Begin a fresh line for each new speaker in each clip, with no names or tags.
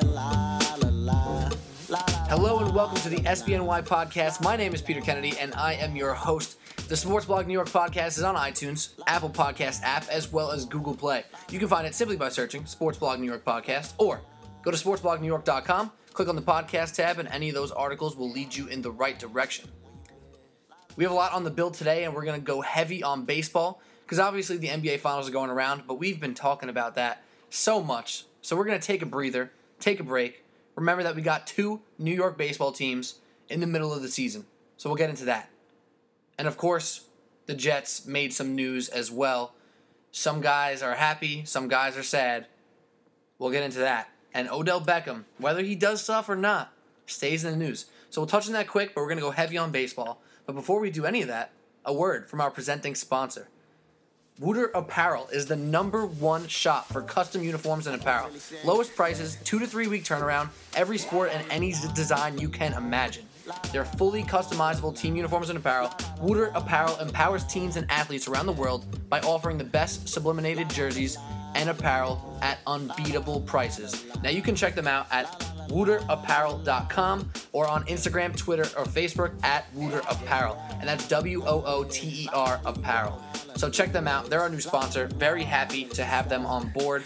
la la.
Hello and welcome to the SBNY podcast. My name is Peter Kennedy and I am your host. The Sports Blog New York podcast is on iTunes, Apple Podcast app, as well as Google Play. You can find it simply by searching Sports Blog New York podcast or go to sportsblognewyork.com, click on the podcast tab, and any of those articles will lead you in the right direction. We have a lot on the bill today, and we're going to go heavy on baseball because obviously the NBA Finals are going around, but we've been talking about that so much. So we're going to take a breather, take a break. Remember that we got two New York baseball teams in the middle of the season. So we'll get into that. And of course, the Jets made some news as well. Some guys are happy, some guys are sad. We'll get into that. And Odell Beckham, whether he does stuff or not, stays in the news. So we'll touch on that quick, but we're going to go heavy on baseball. But before we do any of that, a word from our presenting sponsor. Wooter Apparel is the number one shop for custom uniforms and apparel. Lowest prices, two to three week turnaround, every sport and any design you can imagine. They're fully customizable team uniforms and apparel. Wooter Apparel empowers teams and athletes around the world by offering the best sublimated jerseys and apparel at unbeatable prices. Now you can check them out at wooterapparel.com or on Instagram, Twitter, or Facebook at Wooter Apparel. And that's W O O T E R Apparel. So check them out. They're our new sponsor. Very happy to have them on board.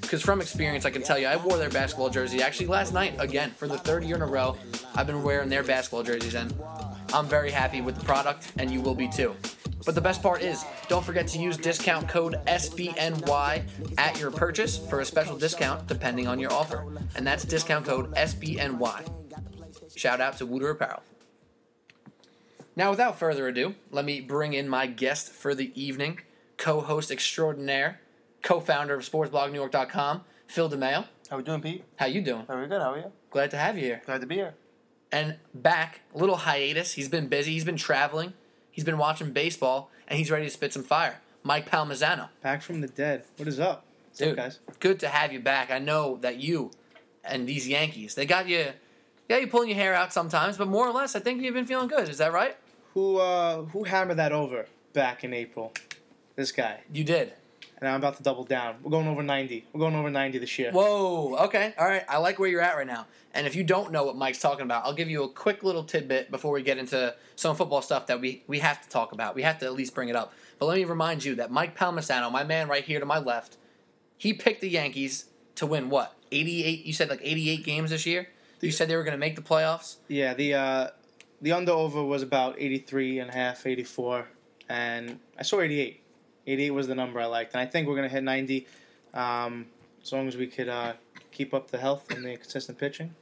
Because from experience, I can tell you, I wore their basketball jersey actually last night again for the third year in a row. I've been wearing their basketball jerseys, and I'm very happy with the product, and you will be too. But the best part is, don't forget to use discount code SBNY at your purchase for a special discount depending on your offer. And that's discount code SBNY. Shout out to Wooter Apparel. Now, without further ado, let me bring in my guest for the evening, co host extraordinaire, co founder of SportsBlogNewYork.com, Phil DeMayo.
How we doing, Pete?
How you doing?
Very good. How are you?
Glad to have you here.
Glad to be here.
And back, little hiatus. He's been busy. He's been traveling. He's been watching baseball, and he's ready to spit some fire. Mike Palmazano.
Back from the dead. What is up? What's
Dude,
up, guys?
good to have you back. I know that you and these Yankees, they got you, yeah, you pulling your hair out sometimes, but more or less, I think you've been feeling good. Is that right?
Who uh who hammered that over back in April? This guy.
You did.
And I'm about to double down. We're going over 90. We're going over 90 this year.
Whoa. Okay. All right. I like where you're at right now. And if you don't know what Mike's talking about, I'll give you a quick little tidbit before we get into some football stuff that we, we have to talk about. We have to at least bring it up. But let me remind you that Mike Palmisano, my man right here to my left, he picked the Yankees to win what? 88? You said like 88 games this year? You said they were going to make the playoffs?
Yeah, the uh the under over was about 83 and a half, 84 and I saw 88. 88 was the number I liked. And I think we're going to hit 90 um, as long as we could uh, keep up the health and the consistent pitching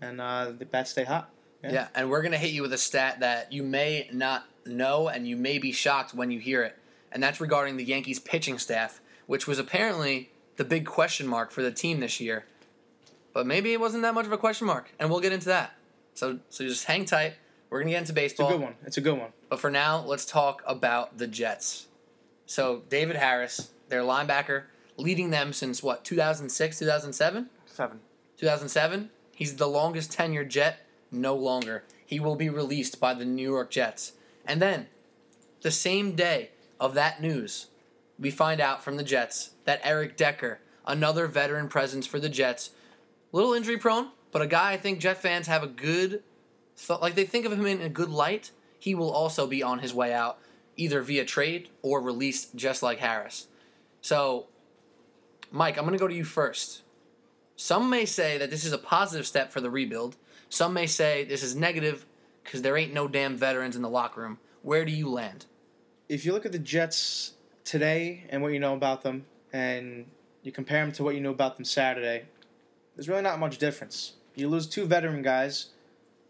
and uh, the bats stay hot.
Yeah.
Yeah.
and we're going to hit you with a stat that you may not know and you may be shocked when you hear it. And that's regarding the Yankees pitching staff, which was apparently the big question mark for the team this year. But maybe it wasn't that much of a question mark, and we'll get into that. So so just hang tight. We're going to get into baseball.
It's a good one. It's a good one.
But for now, let's talk about the Jets. So David Harris, their linebacker, leading them since what, 2006, 2007?
Seven.
2007. He's the longest tenured Jet, no longer. He will be released by the New York Jets. And then, the same day of that news, we find out from the Jets that Eric Decker, another veteran presence for the Jets, little injury prone, but a guy I think Jet fans have a good, th- like they think of him in a good light. He will also be on his way out, either via trade or released, just like Harris. So, Mike, I'm going to go to you first. Some may say that this is a positive step for the rebuild. Some may say this is negative because there ain't no damn veterans in the locker room. Where do you land?
if you look at the Jets today and what you know about them, and you compare them to what you knew about them Saturday, there's really not much difference. You lose two veteran guys,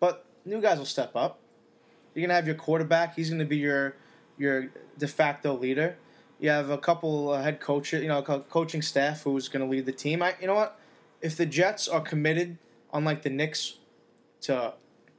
but new guys will step up. You're gonna have your quarterback; he's gonna be your your de facto leader. You have a couple head coaches, you know, coaching staff who's gonna lead the team. I, you know what? If the Jets are committed, unlike the Knicks, to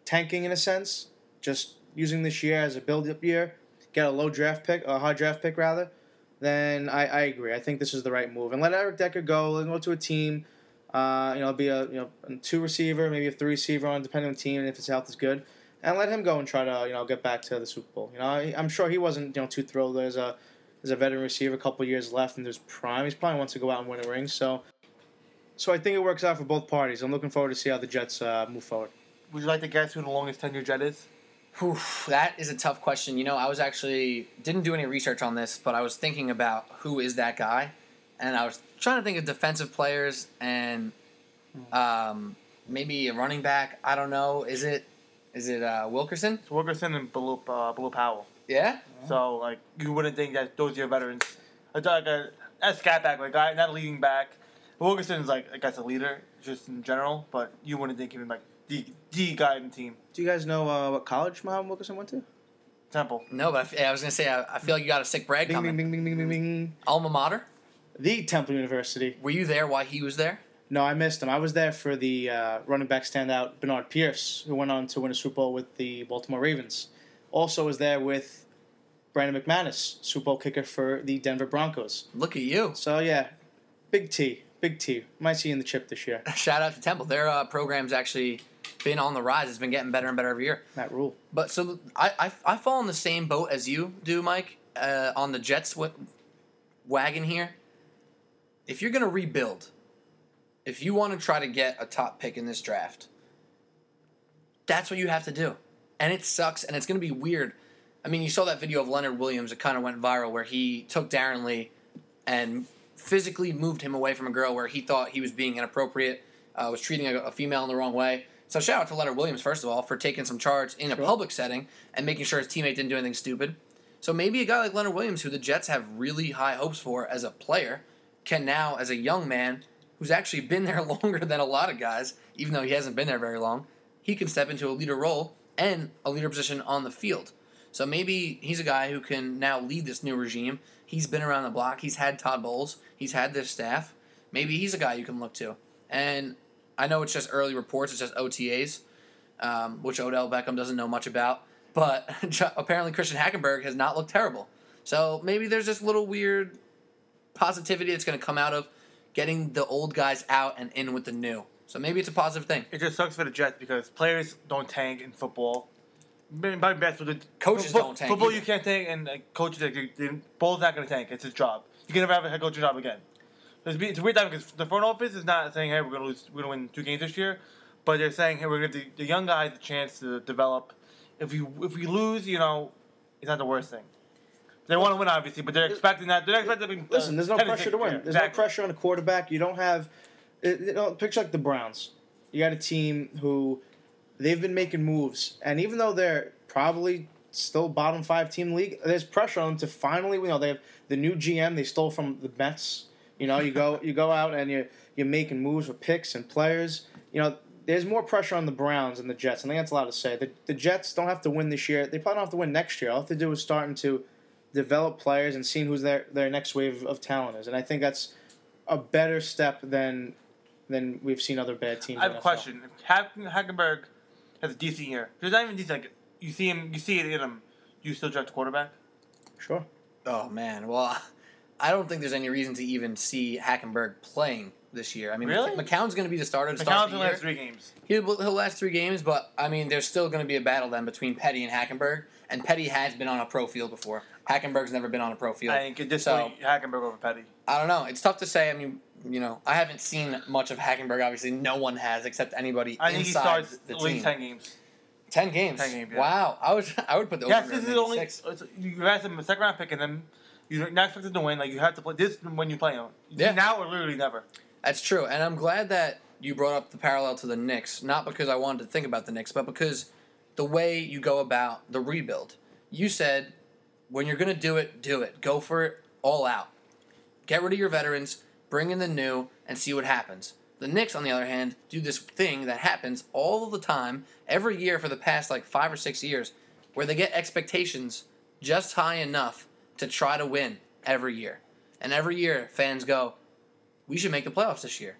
tanking in a sense, just using this year as a build-up year, get a low draft pick, a high draft pick rather, then I, I agree. I think this is the right move. And let Eric Decker go. Him go to a team. Uh, you know, be a you know a two receiver, maybe a three receiver on depending on the team and if his health is good. And let him go and try to you know get back to the Super Bowl. You know, I, I'm sure he wasn't you know too thrilled as a There's a veteran receiver, a couple years left, and there's prime. He's probably wants to go out and win a ring. So, so I think it works out for both parties. I'm looking forward to see how the Jets uh, move forward.
Would you like to guess who the longest tenure Jet is?
Whew, that is a tough question. You know, I was actually didn't do any research on this, but I was thinking about who is that guy, and I was trying to think of defensive players and um, maybe a running back. I don't know. Is it is it uh, Wilkerson?
It's Wilkerson and Bilal, uh, Bilal Powell.
Yeah.
So like you wouldn't think that those are your veterans. It's like a, a scat back, like guy not a leading back. Wilkerson's like I guess a leader just in general, but you wouldn't think him like the the guy in the team.
Do you guys know uh, what college Muhammad Wilkerson went to?
Temple.
No, but I, f- I was gonna say I, I feel like you got a sick brag
Bing,
coming.
bing, bing, bing, bing, bing, bing.
Alma mater.
The Temple University.
Were you there while he was there?
No, I missed him. I was there for the uh, running back standout Bernard Pierce, who went on to win a Super Bowl with the Baltimore Ravens. Also was there with Brandon McManus, Super Bowl kicker for the Denver Broncos.
Look at you.
So yeah, big T, big T. Might see you in the chip this year.
Shout out to Temple. Their uh, program's actually been on the rise. It's been getting better and better every year.
That rule.
But so I, I, I fall in the same boat as you do, Mike, uh, on the Jets w- wagon here. If you're going to rebuild, if you want to try to get a top pick in this draft, that's what you have to do. And it sucks, and it's going to be weird. I mean, you saw that video of Leonard Williams that kind of went viral where he took Darron Lee and physically moved him away from a girl where he thought he was being inappropriate, uh, was treating a, a female in the wrong way. So shout out to Leonard Williams first of all for taking some charge in a
Sure.
public setting and making sure his teammate didn't do anything stupid. So maybe a guy like Leonard Williams, who the Jets have really high hopes for as a player, can now, as a young man who's actually been there longer than a lot of guys, even though he hasn't been there very long, he can step into a leader role and a leader position on the field. So maybe he's a guy who can now lead this new regime. He's been around the block. He's had Todd Bowles. He's had this staff. Maybe he's a guy you can look to. And I know it's just early reports. It's just OTAs, um, which Odell Beckham doesn't know much about. But apparently Christian Hackenberg has not looked terrible. So maybe there's this little weird positivity that's going to come out of getting the old guys out and in with the new. So maybe it's a positive thing.
It just sucks for the Jets because players don't tank in football. By the
Coaches
fo-
don't tank
Football,
either.
you can't tank, and like, coaches, like, Bowles not going to tank. It's his job. You can never have a head coaching job again. It's, it's a weird time because the front office is not saying, "Hey, we're going to lose, we're going to win two games this year," but they're saying, "Hey, we're going to give the, the young guys a chance to develop. If we if we lose, you know, it's not the worst thing." They want to win, obviously, but they're expecting that. They're not expecting. uh,
Listen, there's no
10 and
pressure to win. There's no pressure on a quarterback. You don't have. It, you know, picture like the Browns. You got a team who they've been making moves, and even though they're probably still bottom five team league, there's pressure on them to finally. You know, they have the new GM they stole from the Mets. You know, you go you go out and you you're making moves with picks and players. You know, there's more pressure on the Browns than the Jets. I think that's a lot to say. The, the Jets don't have to win this year. They probably don't have to win next year. All they have to do is starting to develop players and seeing who's their their next wave of talent is. And I think that's a better step than than we've seen other bad teams.
I have a question. Hackenberg has a decent year, there's not even decent. Like you see him, you see it in him. Do you still draft a quarterback?
Sure.
Oh man, well, I don't think there's any reason to even see Hackenberg playing this year. I mean,
Really?
McCown's going to be the starter to
McCown's
start
in
the
the last three games.
He'll, he'll last three games, but I mean, there's still going to be a battle then between Petty and Hackenberg. And Petty has been on a pro field before. Hackenberg's never been on a pro field.
I think at this
So-
point, Hackenberg over Petty.
I don't know. It's tough to say. I mean, you know, I haven't seen much of Hackenberg. Obviously, no one has except anybody
I think he
inside
starts
the
at least
team.
ten games.
Ten games.
10 games, yeah.
Wow. I was. I would put the
Yes, this is only
six.
you have him a second round pick, and then you're not expected to win. Like you have to play this when you play him.
Yeah.
Now or literally never.
That's true, and I'm glad that you brought up the parallel to the Knicks. Not because I wanted to think about the Knicks, but because the way you go about the rebuild. You said when you're going to do it, do it. Go for it all out. Get rid of your veterans, bring in the new, and see what happens. The Knicks, on the other hand, do this thing that happens all the time, every year for the past like five or six years, where they get expectations just high enough to try to win every year. And every year, fans go, we should make the playoffs this year.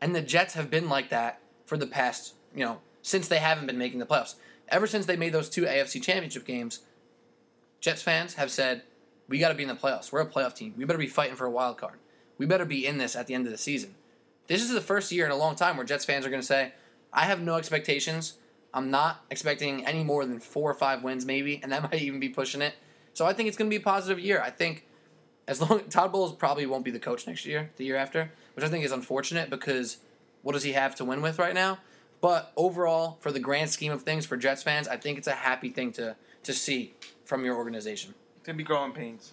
And the Jets have been like that for the past, you know, since they haven't been making the playoffs. Ever since they made those two AFC championship games, Jets fans have said, we got to be in the playoffs. We're a playoff team. We better be fighting for a wild card. We better be in this at the end of the season. This is the first year in a long time where Jets fans are going to say, I have no expectations. I'm not expecting any more than four or five wins, maybe, and that might even be pushing it. So I think it's going to be a positive year. I think as long Todd Bowles probably won't be the coach next year, the year after, which I think is unfortunate because what does he have to win with right now? But overall, for the grand scheme of things for Jets fans, I think it's a happy thing to to see from your organization.
It's gonna be growing pains.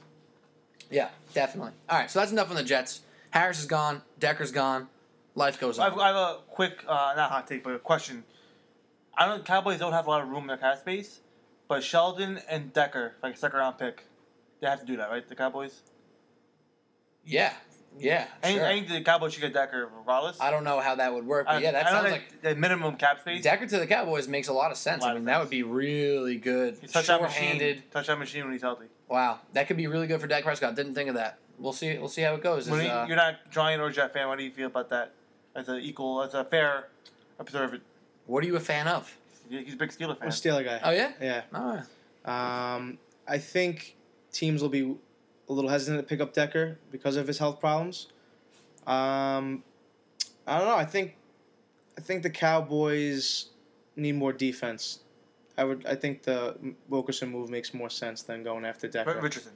Yeah, definitely. All right, so that's enough on the Jets. Harris is gone. Decker's gone. Life goes on.
I have a quick, uh, not hot take, but a question. I don't. Cowboys don't have a lot of room in their cap space, but Sheldon and Decker, like a second round pick, they have to do that, right? The Cowboys.
Yeah, yeah.
I think,
sure.
I think the Cowboys should get Decker regardless.
I don't know how that would work, but
I-
yeah, that
I
sounds like
the minimum cap space.
Decker to the Cowboys makes a lot of sense.
Lot
I mean, that
sense.
would be really good.
He's touchdown machine.
Short-handed.
Touchdown machine when he's healthy.
Wow, that could be really good for Dak Prescott. Didn't think of that. We'll see. We'll see how it goes.
When
Is,
you-
uh,
you're not a Giant or Jet fan, what do you feel about that? As an equal, as a fair observer,
what are you a fan of?
he's a big Steeler
I'm
fan.
a Steeler guy.
Oh yeah.
Yeah.
Oh,
Um, I think teams will be a little hesitant to pick up Decker because of his health problems. Um, I don't know. I think I think the Cowboys need more defense. I would. I think the Wilkerson move makes more sense than going after Decker.
Ri- Richardson.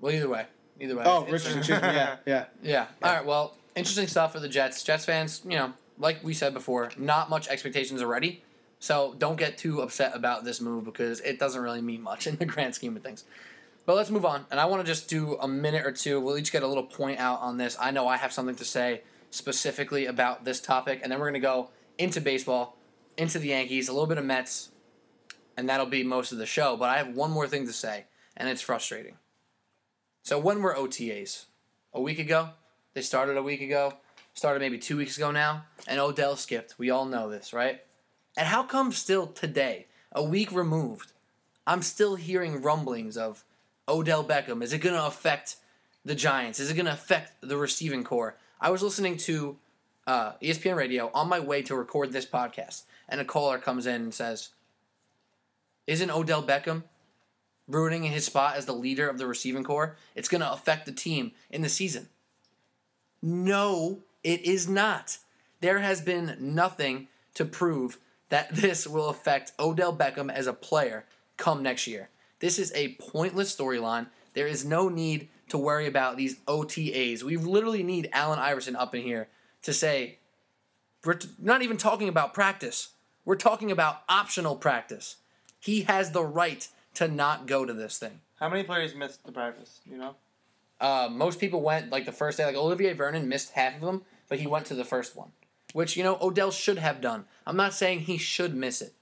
well, either way, either way.
oh,
It's-
Richardson. Excuse me. Yeah, yeah.
Yeah. All right. Well, interesting stuff for the Jets. Jets fans, you know, like we said before, not much expectations already. So don't get too upset about this move because it doesn't really mean much in the grand scheme of things. But let's move on. And I want to just do a minute or two. We'll each get a little point out on this. I know I have something to say specifically about this topic. And then we're going to go into baseball, into the Yankees, a little bit of Mets, and that'll be most of the show. But I have one more thing to say, and it's frustrating. So when were OTAs? A week ago? They started a week ago, started maybe two weeks ago now, and Odell skipped. We all know this, right? And how come still today, a week removed, I'm still hearing rumblings of Odell Beckham? Is it going to affect the Giants? Is it going to affect the receiving corps? I was listening to uh, ESPN radio on my way to record this podcast, and a caller comes in and says, Isn't Odell Beckham ruining his spot as the leader of the receiving corps? It's going to affect the team in the season. No, it is not. There has been nothing to prove that this will affect Odell Beckham as a player come next year. This is a pointless storyline. There is no need to worry about these OTAs. We literally need Allen Iverson up in here to say, we're not even talking about practice. We're talking about optional practice. He has the right to not go to this thing.
How many players missed the practice? You know.
Uh, most people went like the first day. Like Olivier Vernon missed half of them, but he went to the first one, which you know Odell should have done. I'm not saying he should miss it,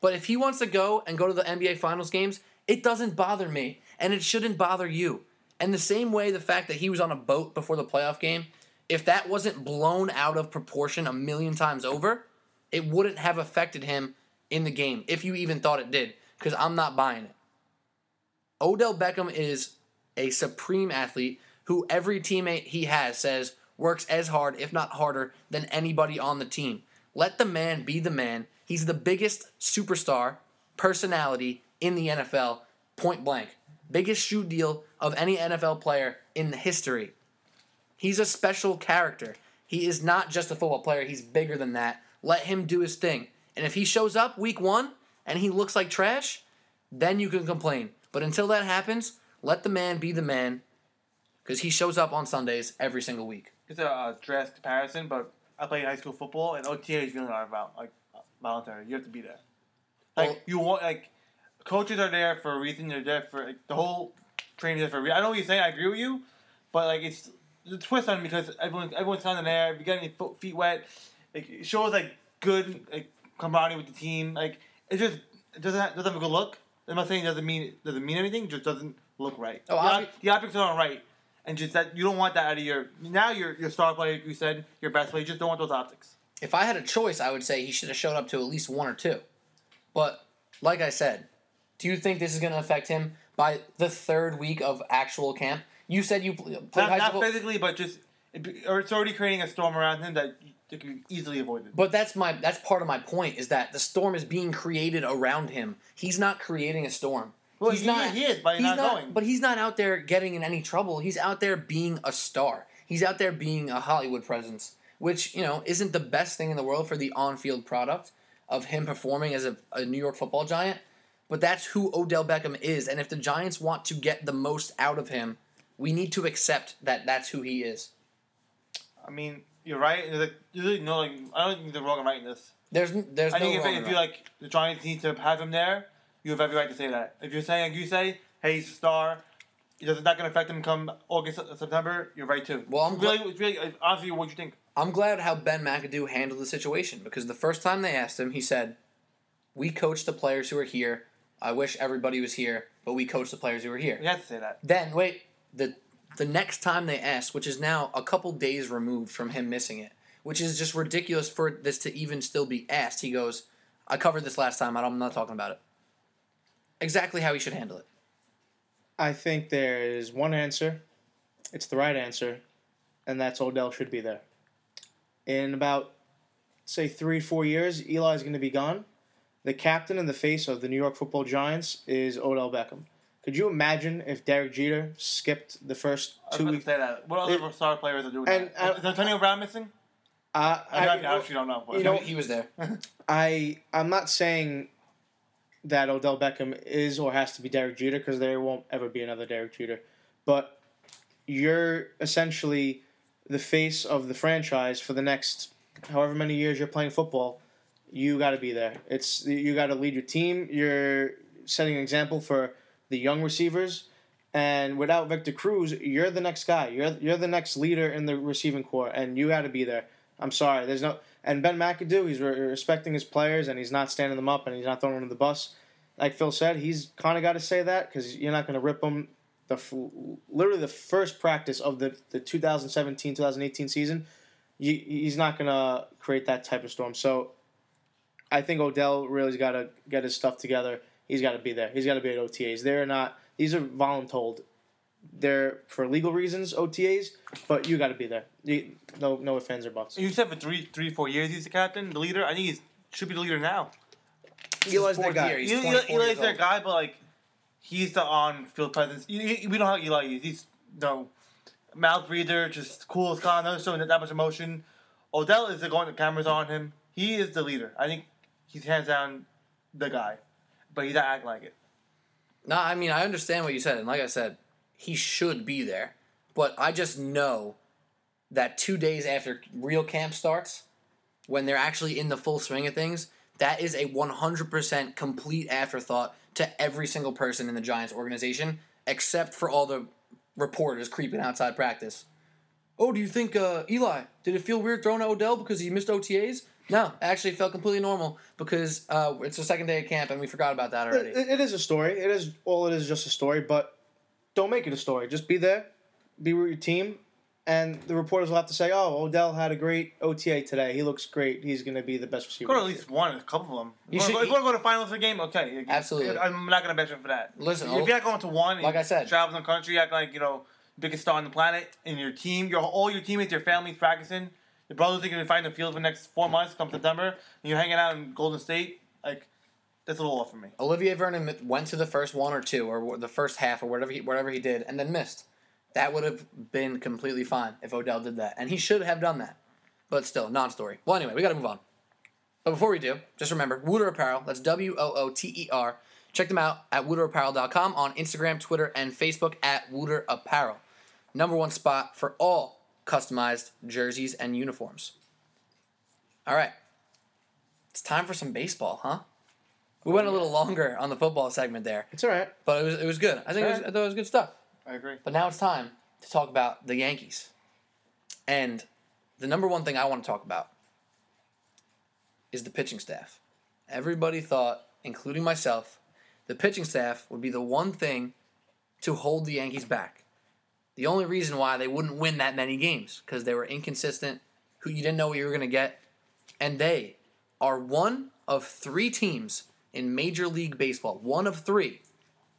but if he wants to go and go to the NBA Finals games, it doesn't bother me, and it shouldn't bother you. And the same way, the fact that he was on a boat before the playoff game, if that wasn't blown out of proportion a million times over, it wouldn't have affected him in the game if you even thought it did. Because I'm not buying it. Odell Beckham is a supreme athlete who every teammate he has says works as hard, if not harder, than anybody on the team. Let the man be the man. He's the biggest superstar personality in the NFL, point blank. Biggest shoe deal of any NFL player in the history. He's a special character. He is not just a football player, he's bigger than that. Let him do his thing. And if he shows up week one and he looks like trash, then you can complain. But until that happens, let the man be the man because he shows up on Sundays every single week.
It's a uh, dress comparison, but I played high school football, and OTA is really are about like voluntary. You have to be there. Like
Well-
you want like coaches are there for a reason. They're there for like, the whole training is there for a reason. I know what you're saying. I agree with you, but like it's the twist on it because everyone everyone's kind of there. If you get any feet wet, like, it shows like good like camaraderie with the team. Like it just it doesn't have, doesn't have a good look. I'm not saying it doesn't mean it doesn't mean anything. It just doesn't look right.
Oh,
the, the optics aren't right, and just that you don't want that out of your now your your star player. Like you said your best player. You just don't want those optics.
If I had a choice, I would say he should have showed up to at least one or two. But like I said, do you think this is going to affect him by the third week of actual camp? You said you played
Not,
high
not
school,
physically, but just it, or it's already creating a storm around him that that can be easily avoided.
but that's my that's part of my point is that the storm is being created around him. He's not creating a storm.
Well,
he's
he-
not.
he is, but he's not going.
But he's not out there getting in any trouble. He's out there being a star. He's out there being a Hollywood presence, which you know isn't the best thing in the world for the on-field product of him performing as a, a New York Football Giant. But that's who Odell Beckham is, and if the Giants want to get the most out of him, We need to accept that that's who he is.
I mean, you're right. There's really no like. I don't think they're wrong in writing this.
There's there's
I
no
think if, if
and
you
right.
like the Giants need to have him there, you have every right to say that. If you're saying like you say, hey, he's a star, it not going to affect him come August September. You're right too.
Well, I'm
really, really honestly, what do you think?
I'm glad how Ben McAdoo handled the situation because the first time they asked him, he said, "We coach the players who are here. I wish everybody was here, but we coach the players who are here."
You have to say that.
Then wait, the the next time they asked, which is now a couple days removed from him missing it, which is just ridiculous for this to even still be asked. He goes, "I covered this last time. I'm not talking about it." Exactly how he should handle it.
I think there is one answer. It's the right answer, and that's Odell should be there. In about, say, three, four years, Eli's going to be gone. The captain and the face of the New York football giants is Odell Beckham. Could you imagine if Derek Jeter skipped the first
I was
two
to
weeks?
say that. What other star players are doing
And,
that?
uh,
is Antonio Brown missing?
Uh,
I,
I,
I, actually don't know.
you know-
he was there.
I I'm not saying that Odell Beckham is or has to be Derek Jeter because there won't ever be another Derek Jeter, but you're essentially the face of the franchise for the next however many years you're playing football. You got to be there. It's you got to lead your team. You're setting an example for the young receivers. And without Victor Cruz, you're the next guy. You're you're the next leader in the receiving corps, and you got to be there. I'm sorry, there's no. And Ben McAdoo, he's re- respecting his players, and he's not standing them up, and he's not throwing them the bus. Like Phil said, he's kind of got to say that because you're not going to rip them. The f- literally the first practice of the the 2017-2018 season, you, he's not going to create that type of storm. So, I think Odell really's got to get his stuff together. He's got to be there. He's got to be at OTAs. They're not. These are voluntold. They're for legal reasons OTAs, but you got to be there. You, no, no offense or buts.
You said for three, three, four years he's the captain, the leader. I think he should be the leader now.
Eli's that guy.
year. He's
Eli, Eli's
years
their
old.
guy, but like he's the on-field presence. We know how Eli. He's no mouth breather, just cool as con, not showing that much emotion. Odell is the going. The cameras on him. He is the leader. I think he's hands down the guy, but he's not acting like it.
No, I mean I understand what you said, and like I said, he should be there. But I just know that two days after real camp starts, when they're actually in the full swing of things, that is a 100% complete afterthought to every single person in the Giants organization, except for all the reporters creeping outside practice. Oh, do you think uh, Eli? Did it feel weird throwing to Odell because he missed OTAs? No, actually, it felt completely normal because uh, it's the second day of camp and we forgot about that already.
It, it is a story. It is all it is, just a story. But don't make it a story. Just be there, be with your team, and the reporters will have to say, "Oh, Odell had a great OTA today. He looks great. He's going to be the best receiver."
Go to at least one, a couple of them.
You
If
should-
you want to go to finals of the game, okay.
Absolutely.
I'm not gonna bet you for that.
Listen,
if you're not going to one,
like I said-
traveling the country, act like you know biggest star on the planet, and your team, your all your teammates, your family's practicing. Your brothers are gonna be fighting the field for the next four months, come September, and you're hanging out in Golden State. Like that's a little off for me.
Olivier Vernon went to the first one or two, or the first half, or whatever he, whatever he did, and then missed. That would have been completely fine if Odell did that, and he should have done that. But still, non-story. Well, anyway, we got to move on. But before we do, just remember Wooter Apparel. That's W O O T E R. Check them out at wooterapparel.com on Instagram, Twitter, and Facebook at Wooter Apparel. Number one spot for all customized jerseys and uniforms. All right, it's time for some baseball, huh? We went a little longer on the football segment there,
It's all right.
but it was it was good. I think it was, I thought it was good stuff.
I agree.
But now it's time to talk about the Yankees. And the number one thing I want to talk about is the pitching staff. Everybody thought, including myself, the pitching staff would be the one thing to hold the Yankees back. The only reason why they wouldn't win that many games because they were inconsistent, who you didn't know what you were going to get, and they are one of three teams in Major League Baseball, one of three,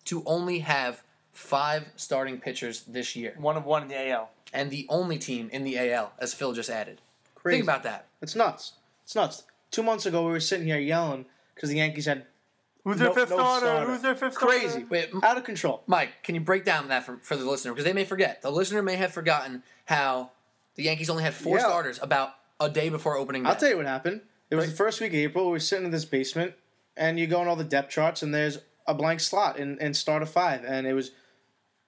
to only have five starting pitchers this year,
One of one in the AL.
and the only team in the AL, as Phil just added.
Crazy.
Think about that.
It's nuts. It's nuts. Two months ago, we were sitting here yelling because the Yankees had
Who's their
No-
fifth
no
starter?
starter.
Who's their fifth
crazy,
starter?
Wait,
out of control.
Mike, can you break down that for, for the listener? Because they may forget. The listener may have forgotten how the Yankees only had four
Yeah.
starters about a day before opening day.
I'll tell you what happened. It was
Right.
the first week of April. We were sitting in this basement, and you go on all the depth charts, and there's a blank slot in, in start of five, and it was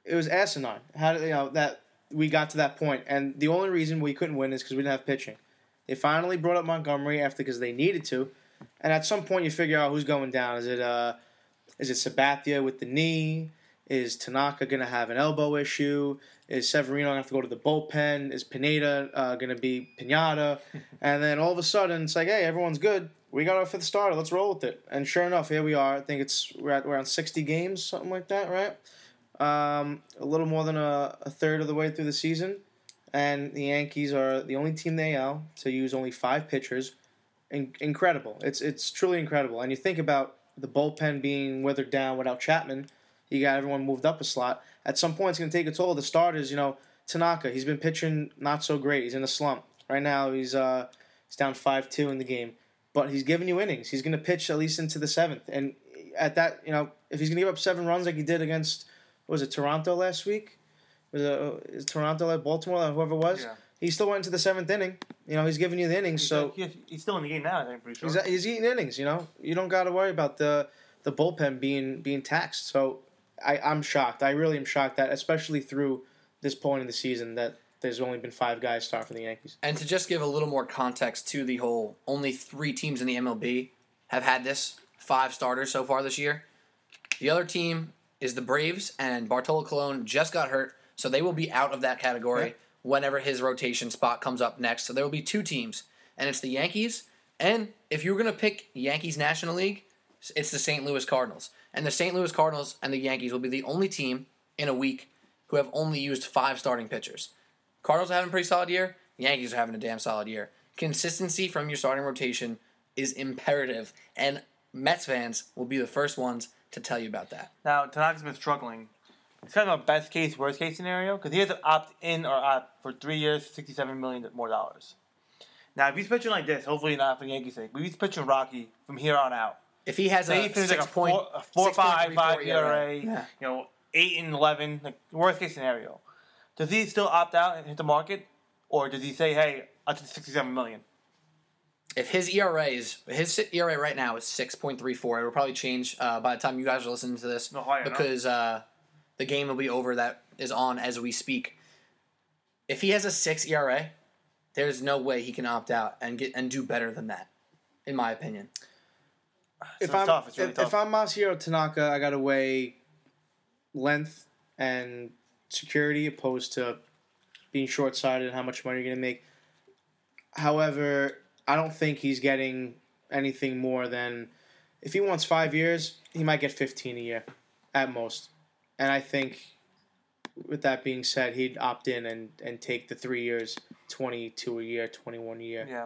it was asinine. How did you know that we got to that point? And the only reason we couldn't win is because we didn't have pitching. They finally brought up Montgomery after because they needed to, and at some point you figure out who's going down. Is it uh, is it Sabathia with the knee? Is Tanaka gonna have an elbow issue? Is Severino gonna have to go to the bullpen? Is Pineda uh, gonna be Pinata? and then all of a sudden it's like, hey, everyone's good. We got our fifth starter. Let's roll with it. And sure enough, here we are. I think it's we're at around sixty games, something like that, right? Um, a little more than a, a third of the way through the season, and the Yankees are the only team in the AL to use only five pitchers. In- incredible! It's it's truly incredible. And you think about the bullpen being withered down without Chapman. You got everyone moved up a slot. At some point, it's going to take a toll. The starters, you know, Tanaka, he's been pitching not so great. He's in a slump right now. He's uh he's down five two in the game, but he's giving you innings. He's going to pitch at least into the seventh, and at that, you know, if he's going to give up seven runs like he did against was it Toronto last week? Was it uh, is Toronto at Baltimore or whoever it was?
Yeah.
He still went into the seventh inning. You know, he's giving you the innings,
He's,
so
he's, he's still in the game now. I think I'm pretty sure.
He's, he's eating innings, you know. You don't got to worry about the the bullpen being being taxed. So I, I'm shocked. I really am shocked that, especially through this point in the season, that there's only been five guys start for the Yankees.
And to just give a little more context to the whole, only three teams in the MLB have had this five starters so far this year. The other team is the Braves, and Bartolo Colon just got hurt, so they will be out of that category
Yeah.
whenever his rotation spot comes up next. So there will be two teams, and it's the Yankees. And if you're gonna pick Yankees National League, it's the St. Louis Cardinals. And the St. Louis Cardinals and the Yankees will be the only team in a week who have only used five starting pitchers. Cardinals are having a pretty solid year. Yankees are having a damn solid year. Consistency from your starting rotation is imperative, and Mets fans will be the first ones to tell you about that.
Now Tanaka's been struggling. It's kind of a best case, worst case scenario because he has to opt in or opt for three years, sixty-seven million more dollars. Now, if he's pitching like this, hopefully not for the Yankees' sake, but if he's pitching Rocky from here on out.
If he has
Say
a
he
six
like a
point,
four, a four
6.34
five, five ERA,
Yeah.
you know, eight and eleven, like worst case scenario. Does he still opt out and hit the market, or does he say, "Hey, I'll take sixty-seven million?
If his ERA is his ERA right now is six point three four, it will probably change uh, by the time you guys are listening to this
No
because uh, the game will be over that is on as we speak. If he has a six ERA, there's no way he can opt out and get and do better than that, in my opinion.
if
So
I'm
it's tough. It's really
if,
tough.
if I'm Masahiro Tanaka, I got to weigh length and security opposed to being short sighted and how much money you're going to make. However, I don't think he's getting anything more than if he wants five years, he might get 15 a year at most. And I think, with that being said, he'd opt in and, and take the three years, 22 a year, 21 a year.
yeah.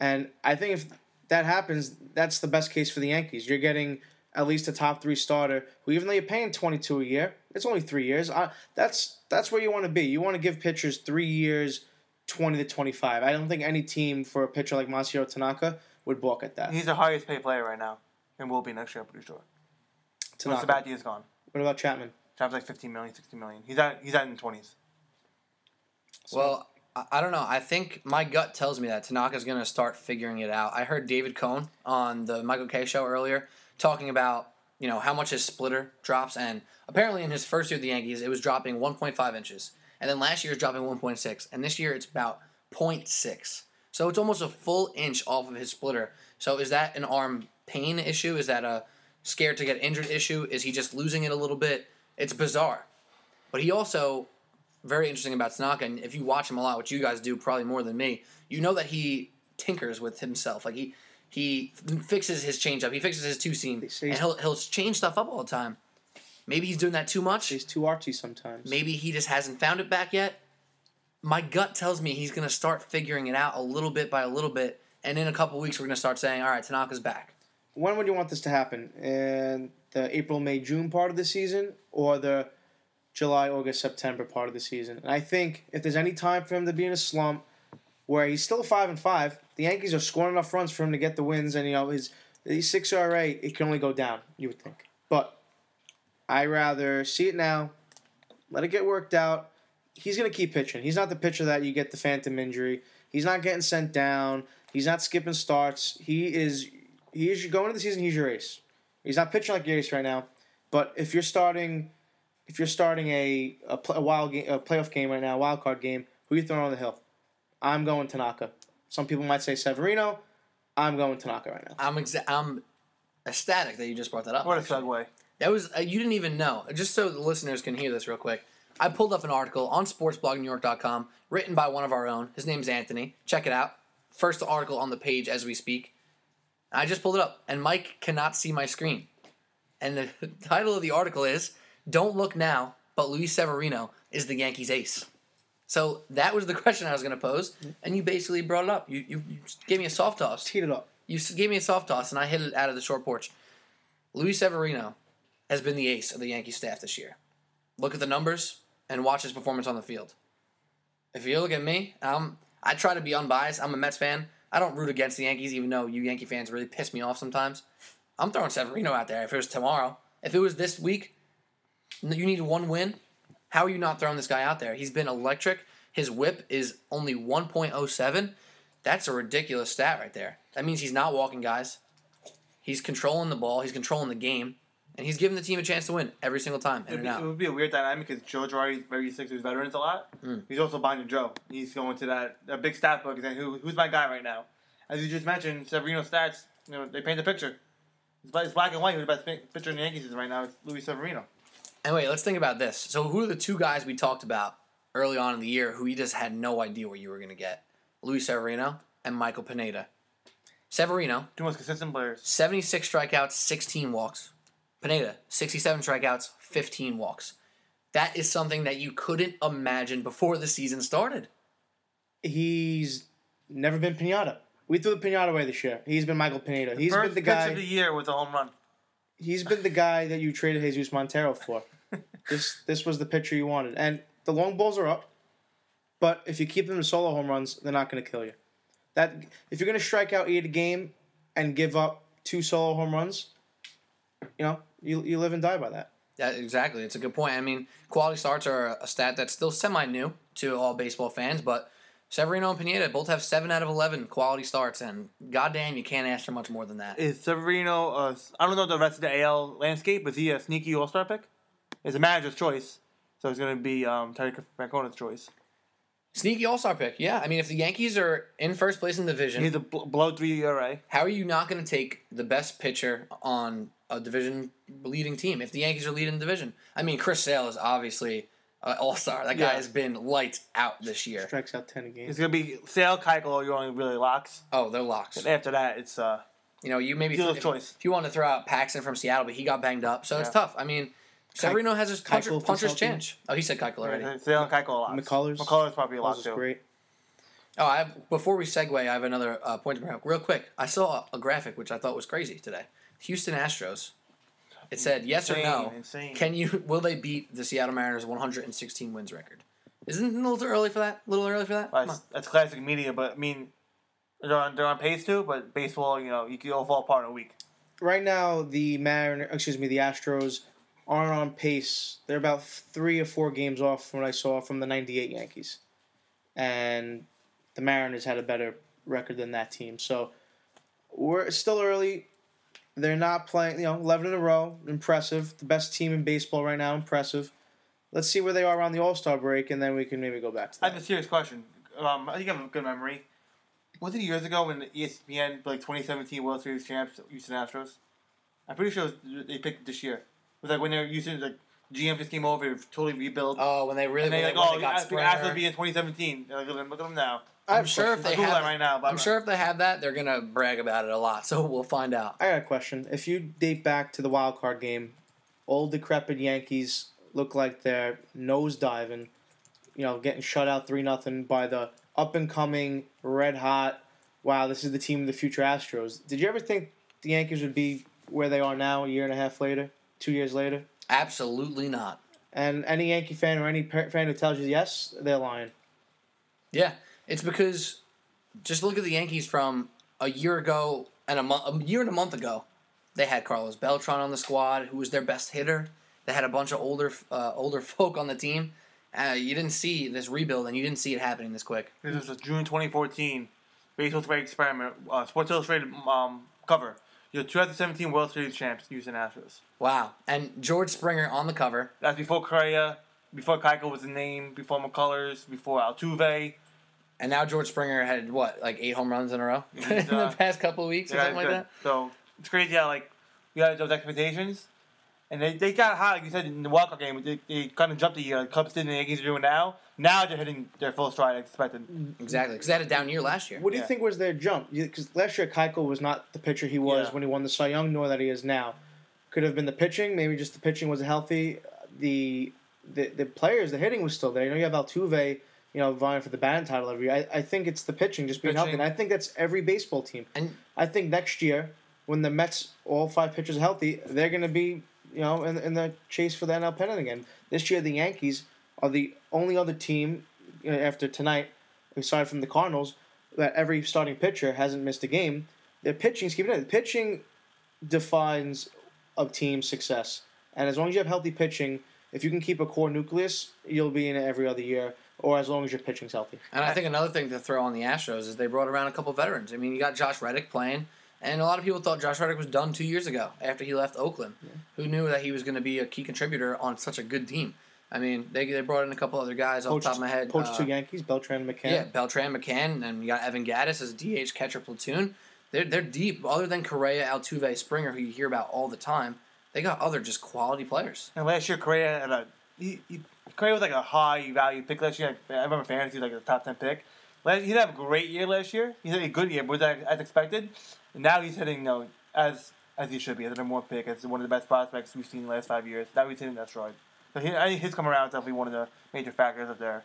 And I think if that happens, that's the best case for the Yankees. You're getting at least a top three starter who, even though you're paying 22 a year, it's only three years. I, that's that's where you want to be. You want to give pitchers three years, 20 to 25. I don't think any team for a pitcher like Masahiro Tanaka would balk at that.
He's the highest paid player right now, and will be next year. I'm pretty sure. Once
Tanaka.
Sabathia is gone.
What about Chapman?
Chap's like 15 million, 16 million. He's at he's at in the 20s.
Well, I, I don't know. I think my gut tells me that Tanaka's going to start figuring it out. I heard David Cone on the Michael Kay show earlier talking about you know how much his splitter drops, and apparently in his first year with the Yankees, it was dropping 1.5 inches, and then last year it's dropping 1.6, and this year it's about 0.6. So it's almost a full inch off of his splitter. So is that an arm pain issue? Is that a scared to get injured issue? Is he just losing it a little bit? It's bizarre. But he also very interesting about Tanaka, and if you watch him a lot, which you guys do probably more than me, you know that he tinkers with himself. Like he he fixes his changeup, he fixes his two seam, and he'll he'll change stuff up all the time. Maybe he's doing that too much.
He's too artsy sometimes.
Maybe he just hasn't found it back yet. My gut tells me he's going to start figuring it out a little bit by a little bit, and in a couple weeks we're going to start saying, "All right, Tanaka's back."
when would you want this to happen? In the April, May, June part of the season, or the July, August, September part of the season? And I think if there's any time for him to be in a slump, where he's still five and five, the Yankees are scoring enough runs for him to get the wins, and you know his his six RA it can only go down. You would think, but I rather see it now, let it get worked out. He's gonna keep pitching. He's not the pitcher that you get the phantom injury. He's not getting sent down. He's not skipping starts. He is he is going into the season. He's your ace. He's not pitching like your ace right now. But if you're starting if you're starting a a, pl- a wild game, a playoff game right now, a wild card game, who you throwing on the hill? I'm going Tanaka. Some people might say Severino. I'm going Tanaka right now.
I'm exa- I'm ecstatic that you just brought that up.
What a segue.
That was uh, you didn't even know. Just so the listeners can hear this real quick. I pulled up an article on sportsblognewyork.com written by one of our own. His name's Anthony. Check it out. First article on the page as we speak. I just pulled it up and Mike cannot see my screen. And the title of the article is Don't Look Now, but Luis Severino is the Yankees ace. So that was the question I was going to pose, and you basically brought it up. You, you, you gave me a soft toss.
Teed it up.
You gave me a soft toss, and I hit it out of the short porch. Luis Severino has been the ace of the Yankee staff this year. Look at the numbers and watch his performance on the field. If you look at me, um, I try to be unbiased. I'm a Mets fan. I don't root against the Yankees, even though you Yankee fans really piss me off sometimes. I'm throwing Severino out there if it was tomorrow. If it was this week, you need one win. How are you not throwing this guy out there? He's been electric. His WHIP is only 1.07. That's a ridiculous stat right there. That means he's not walking guys. He's controlling the ball. He's controlling the game, and he's giving the team a chance to win every single time.
It'd
and
be, it would be a weird dynamic because Joe Girardi very six with veterans a lot.
Mm.
He's also behind Joe. He's going to that, that big stat book and saying, Who, who's my guy right now? As you just mentioned, Severino stats, you know, they paint the picture. It's black, and white. Who the best pi- pitcher in the Yankees is right now? It's Luis Severino.
And wait, let's think about this. So, who are the two guys we talked about early on in the year who you just had no idea what you were going to get? Luis Severino and Michael Pineda. Severino,
Two most consistent players.
76 strikeouts, 16 walks. Pineda, 67 strikeouts, 15 walks. That is something that you couldn't imagine before the season started.
He's never been Pinata. We threw the Pinata away this year. He's been Michael Pineda. He's
First
been the guy.
of the year with a home run.
he's been the guy that you traded Jesus Montero for. this this was the pitcher you wanted, and the long balls are up. But if you keep them to solo home runs, they're not going to kill you. That if you're going to strike out eight a game and give up two solo home runs, you know you you live and die by that.
Yeah, exactly. It's a good point. I mean, quality starts are a stat that's still semi new to all baseball fans, but Severino and Pineda both have seven out of eleven quality starts, and goddamn, you can't ask for much more than that.
Is Severino, uh, I don't know the rest of the AL landscape, but is he a sneaky all star pick? It's a manager's choice. So it's going to be um, Terry Francona's choice.
Sneaky All Star pick, yeah. I mean, if the Yankees are in first place in the division,
He's a bl- below 3 ERA.
how are you not going to take the best pitcher on a division leading team if the Yankees are leading the division? I mean, Chris Sale is obviously an All Star. That guy
Yeah.
has been lights out this year.
Strikes out ten a game.
It's going to be Sale, Keuchel, your only really locks.
Oh, they're locks.
And after that, it's uh,
You know, you maybe
Dealer's
if,
choice.
if you want to throw out Paxton from Seattle, but he got banged up, so it's tough. I mean, Severino has his puncher, puncher's
Celtics?
chance. Oh, he said Keuchel already.
Sale and Keuchel locks.
McCullers.
McCullers probably a lock
Those
too.
great.
Oh, I have, before we segue, I have another uh, point to bring up real quick. I saw a, a graphic which I thought was crazy today. Houston Astros. It said yes or no.
insane.
Can you will they beat the Seattle Mariners 116 wins record? Isn't it a little early for that? A little early for that? Come on.
That's, that's classic media, but I mean, they're on, they're on pace to, but baseball, you know, you can all fall apart in a week.
Right now, the Mariner, excuse me, the Astros aren't on pace. They're about three or four games off from what I saw from the '98 Yankees, and the Mariners had a better record than that team. So we're still early. They're not playing, you know, 11 in a row. Impressive. The best team in baseball right now. Impressive. Let's see where they are around the All Star break, and then we can maybe go back to
I
that.
have a serious question. Um, I think I have a good memory. Was it years ago when the ESPN, like 2017 World Series champs, Houston Astros? I'm pretty sure it was- they picked this year. It was like when they were using, like, GM just came over, totally rebuilt.
Oh, when they really
and they like,
when
oh,
they got
I think
Springer.
Astros will be in 2017. They're like, look at them- look at them now.
I
I'm sure if they
I'll
have
that right now. But
I'm sure if they have that, they're gonna brag about it a lot. So we'll find out.
I got a question. If you date back to the wild card game, old decrepit Yankees look like they're nose diving, you know, getting shut out three nothing by the up and coming, red hot. Wow, this is the team of the future Astros. Did you ever think the Yankees would be where they are now, a year and a half later, two years later?
Absolutely not.
And any Yankee fan or any pa- fan who tells you yes, they're lying.
Yeah, it's because just look at the Yankees from a year ago and a month, a year and a month ago. They had Carlos Beltran on the squad, who was their best hitter. They had a bunch of older, uh, older folk on the team. Uh, you didn't see this rebuild, and you didn't see it happening this quick.
This was June 2014 Baseball Experiment uh, Sports Illustrated um, cover. Your 2017 World Series champs, Houston Astros.
Wow. And George Springer on the cover.
That's before Correa, before Keuchel was the name, before McCullers, before Altuve.
And now George Springer had what, like eight home runs in a row in the
uh,
past couple of weeks or
Yeah,
something like
good.
that.
So it's crazy how like we had those expectations, and they, they got hot. Like you said in the wild card game, they, they kind of jumped the year. Like Cubs did, and the Yankees are doing now. Now they're hitting their full stride, like expected.
Exactly, because they had a down year last year.
What do you
Yeah.
think was their jump? Because last year Keuchel was not the pitcher he was
Yeah.
when he won the Cy Young, nor that he is now. Could have been the pitching. Maybe just the pitching wasn't healthy. The the, the players, the hitting was still there. You know, you have Altuve, you know, vying for the batting title every year. I, I think it's the pitching just being healthy.
Pitching.
And I think that's every baseball team.
And-
I think next year, when the Mets, all five pitchers are healthy, they're going to be, you know, in, in the chase for the NL pennant again. This year, the Yankees are the only other team you know, after tonight, aside from the Cardinals, that every starting pitcher hasn't missed a game. Their pitching's keeping it. Pitching defines a team's success, and as long as you have healthy pitching, if you can keep a core nucleus, you'll be in it every other year, or as long as your pitching's healthy.
And I think another thing to throw on the Astros is they brought around a couple veterans. I mean, you got Josh Reddick playing, and a lot of people thought Josh Reddick was done two years ago after he left Oakland. Who knew that he was going to be a key contributor on such a good team? I mean, they, they brought in a couple other guys off the top of my head.
Poached
uh,
two Yankees, Beltran McCann.
Yeah, Beltran, McCann, and you got Evan Gattis as a DH catcher platoon. They're they're deep. Other than Correa, Altuve, Springer, who you hear about all the time, they got other just quality players.
And last year, Correa had a he, he Correa was like a high value pick last year. Like, I remember fantasy like a top ten pick. Last, he didn't have a great year last year. He had a good year, but was that as expected? Now he's hitting you know, as as he should be, as a one pick, as one of the best prospects we've seen in the last five years. Now he's hitting that stride. So he, I think his come around is definitely one of the major factors of their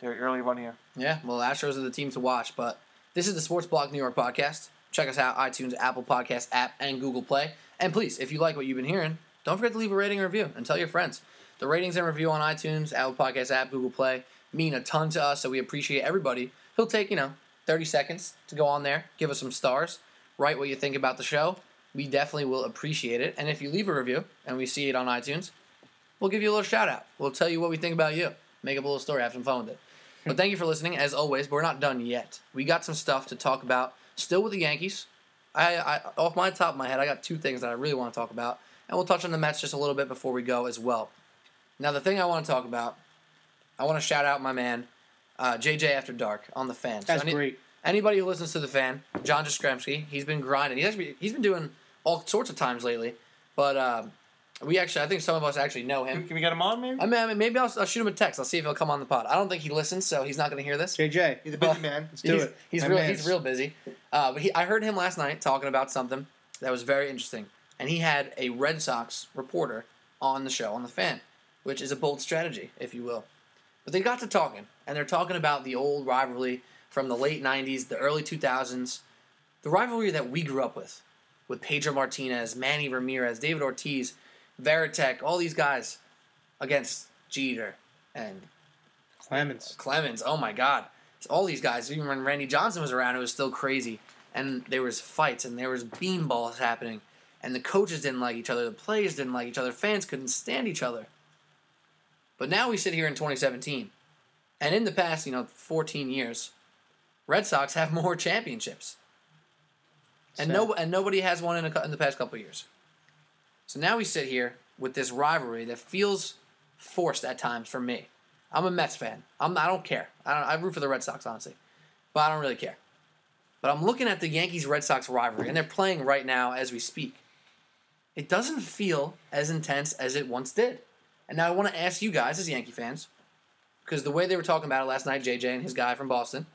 their early run here.
Yeah, well, Astros are the team to watch. But this is the Sports Blog New York podcast. Check us out iTunes, Apple Podcast app, and Google Play. And please, if you like what you've been hearing, don't forget to leave a rating and review and tell your friends. The ratings and review on iTunes, Apple Podcast app, Google Play mean a ton to us, so we appreciate everybody He'll take, you know, 30 seconds to go on there, give us some stars, write what you think about the show. We definitely will appreciate it. And if you leave a review and we see it on iTunes, we'll give you a little shout out. We'll tell you what we think about you. Make up a little story, have some fun with it. But thank you for listening, as always. But we're not done yet. We got some stuff to talk about still with the Yankees. I, I off my top of my head, I got two things that I really want to talk about, and we'll touch on the Mets just a little bit before we go as well. Now, the thing I want to talk about, I want to shout out my man, uh, JJ After Dark on the fan. So
That's
any-
great.
Anybody who listens to the fan, John Jastrzemski, he's been grinding. He's actually he's been doing all sorts of times lately. But um, we actually, I think some of us actually know him.
Can we get him on maybe?
I mean, I mean, maybe I'll, I'll shoot him a text. I'll see if he'll come on the pod. I don't think he listens, so he's not going to hear this.
JJ,
He's a busy man.
let's do
he's,
it.
He's
My
real.
mans.
He's real busy. Uh, but he, I heard him last night talking about something that was very interesting, and he had a Red Sox reporter on the show on the fan, which is a bold strategy, if you will. But they got to talking, and they're talking about the old rivalry from the late '90s, the early 2000s, the rivalry that we grew up with, with Pedro Martinez, Manny Ramirez, David Ortiz, Varitek, all these guys against Jeter and
Clemens.
Clemens. Oh my God! All these guys. Even when Randy Johnson was around, it was still crazy. And there was fights and there was beanballs happening, and the coaches didn't like each other. The players didn't like each other. Fans couldn't stand each other. But now we sit here in 2017, and in the past, you know, 14 years, Red Sox have more championships, and
Sad.
no, and nobody has one in, a, in the past couple of years. So now we sit here with this rivalry that feels forced at times for me. I'm a Mets fan. I'm I don't care. I don't, I root for the Red Sox honestly, but I don't really care. But I'm looking at the Yankees Red Sox rivalry, and they're playing right now as we speak. It doesn't feel as intense as it once did. And now I want to ask you guys, as Yankee fans, because the way they were talking about it last night, JJ and his guy from Boston.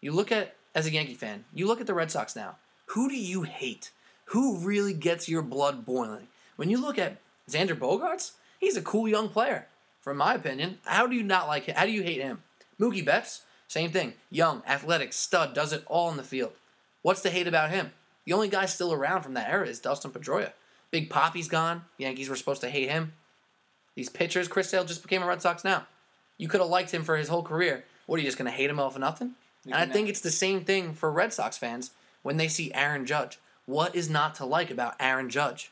You look at as a Yankee fan, you look at the Red Sox now. Who do you hate? Who really gets your blood boiling? When you look at Xander Bogaerts, he's a cool young player, from my opinion. How do you not like him? How do you hate him? Mookie Betts, same thing. Young, athletic, stud, does it all in the field. What's to hate about him? The only guy still around from that era is Dustin Pedroia. Big Poppy's gone. Yankees were supposed to hate him. These pitchers, Chris Sale just became a Red Sox now. You could have liked him for his whole career. What are you just going to hate him all for nothing? And I think it's the same thing for Red Sox fans when they see Aaron Judge. What is not to like about Aaron Judge?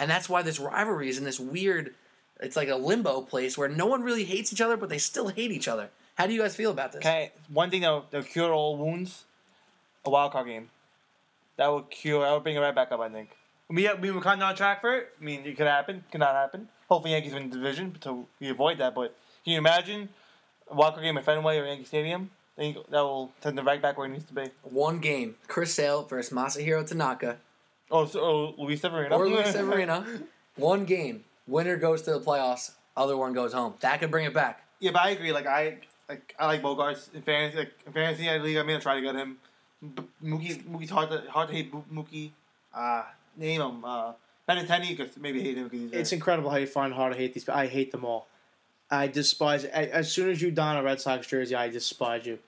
And that's why this rivalry is in this weird, it's like a limbo place where no one really hates each other, but they still hate each other. How do you guys feel about this?
Okay, one thing though, to cure all wounds, a wild card game. that will cure. that will bring it right back up. I think. We we were kind of on track for it. I mean, it could happen, could not happen. Hopefully, Yankees win the division, so we avoid that. But can you imagine a wild card game at Fenway or Yankee Stadium? I think that will send the right back where it needs to be.
One game. Chris Sale versus Masahiro Tanaka
Oh, so, oh Luis Severino.
or Luis Severino. One game. Winner goes to the playoffs. Other one goes home. That could bring it back.
Yeah, but I agree. Like I like I like Bogaerts in fantasy. Like in fantasy I league, I'm gonna try to get him. B- Mookie Mookie's hard to hard to hate. Bo- Mookie, uh, name him. Uh, Benintendi, because maybe hate him because he's.
It's incredible how you find hard to hate these. I hate them all. I despise. As soon as you don a Red Sox jersey, I despise you.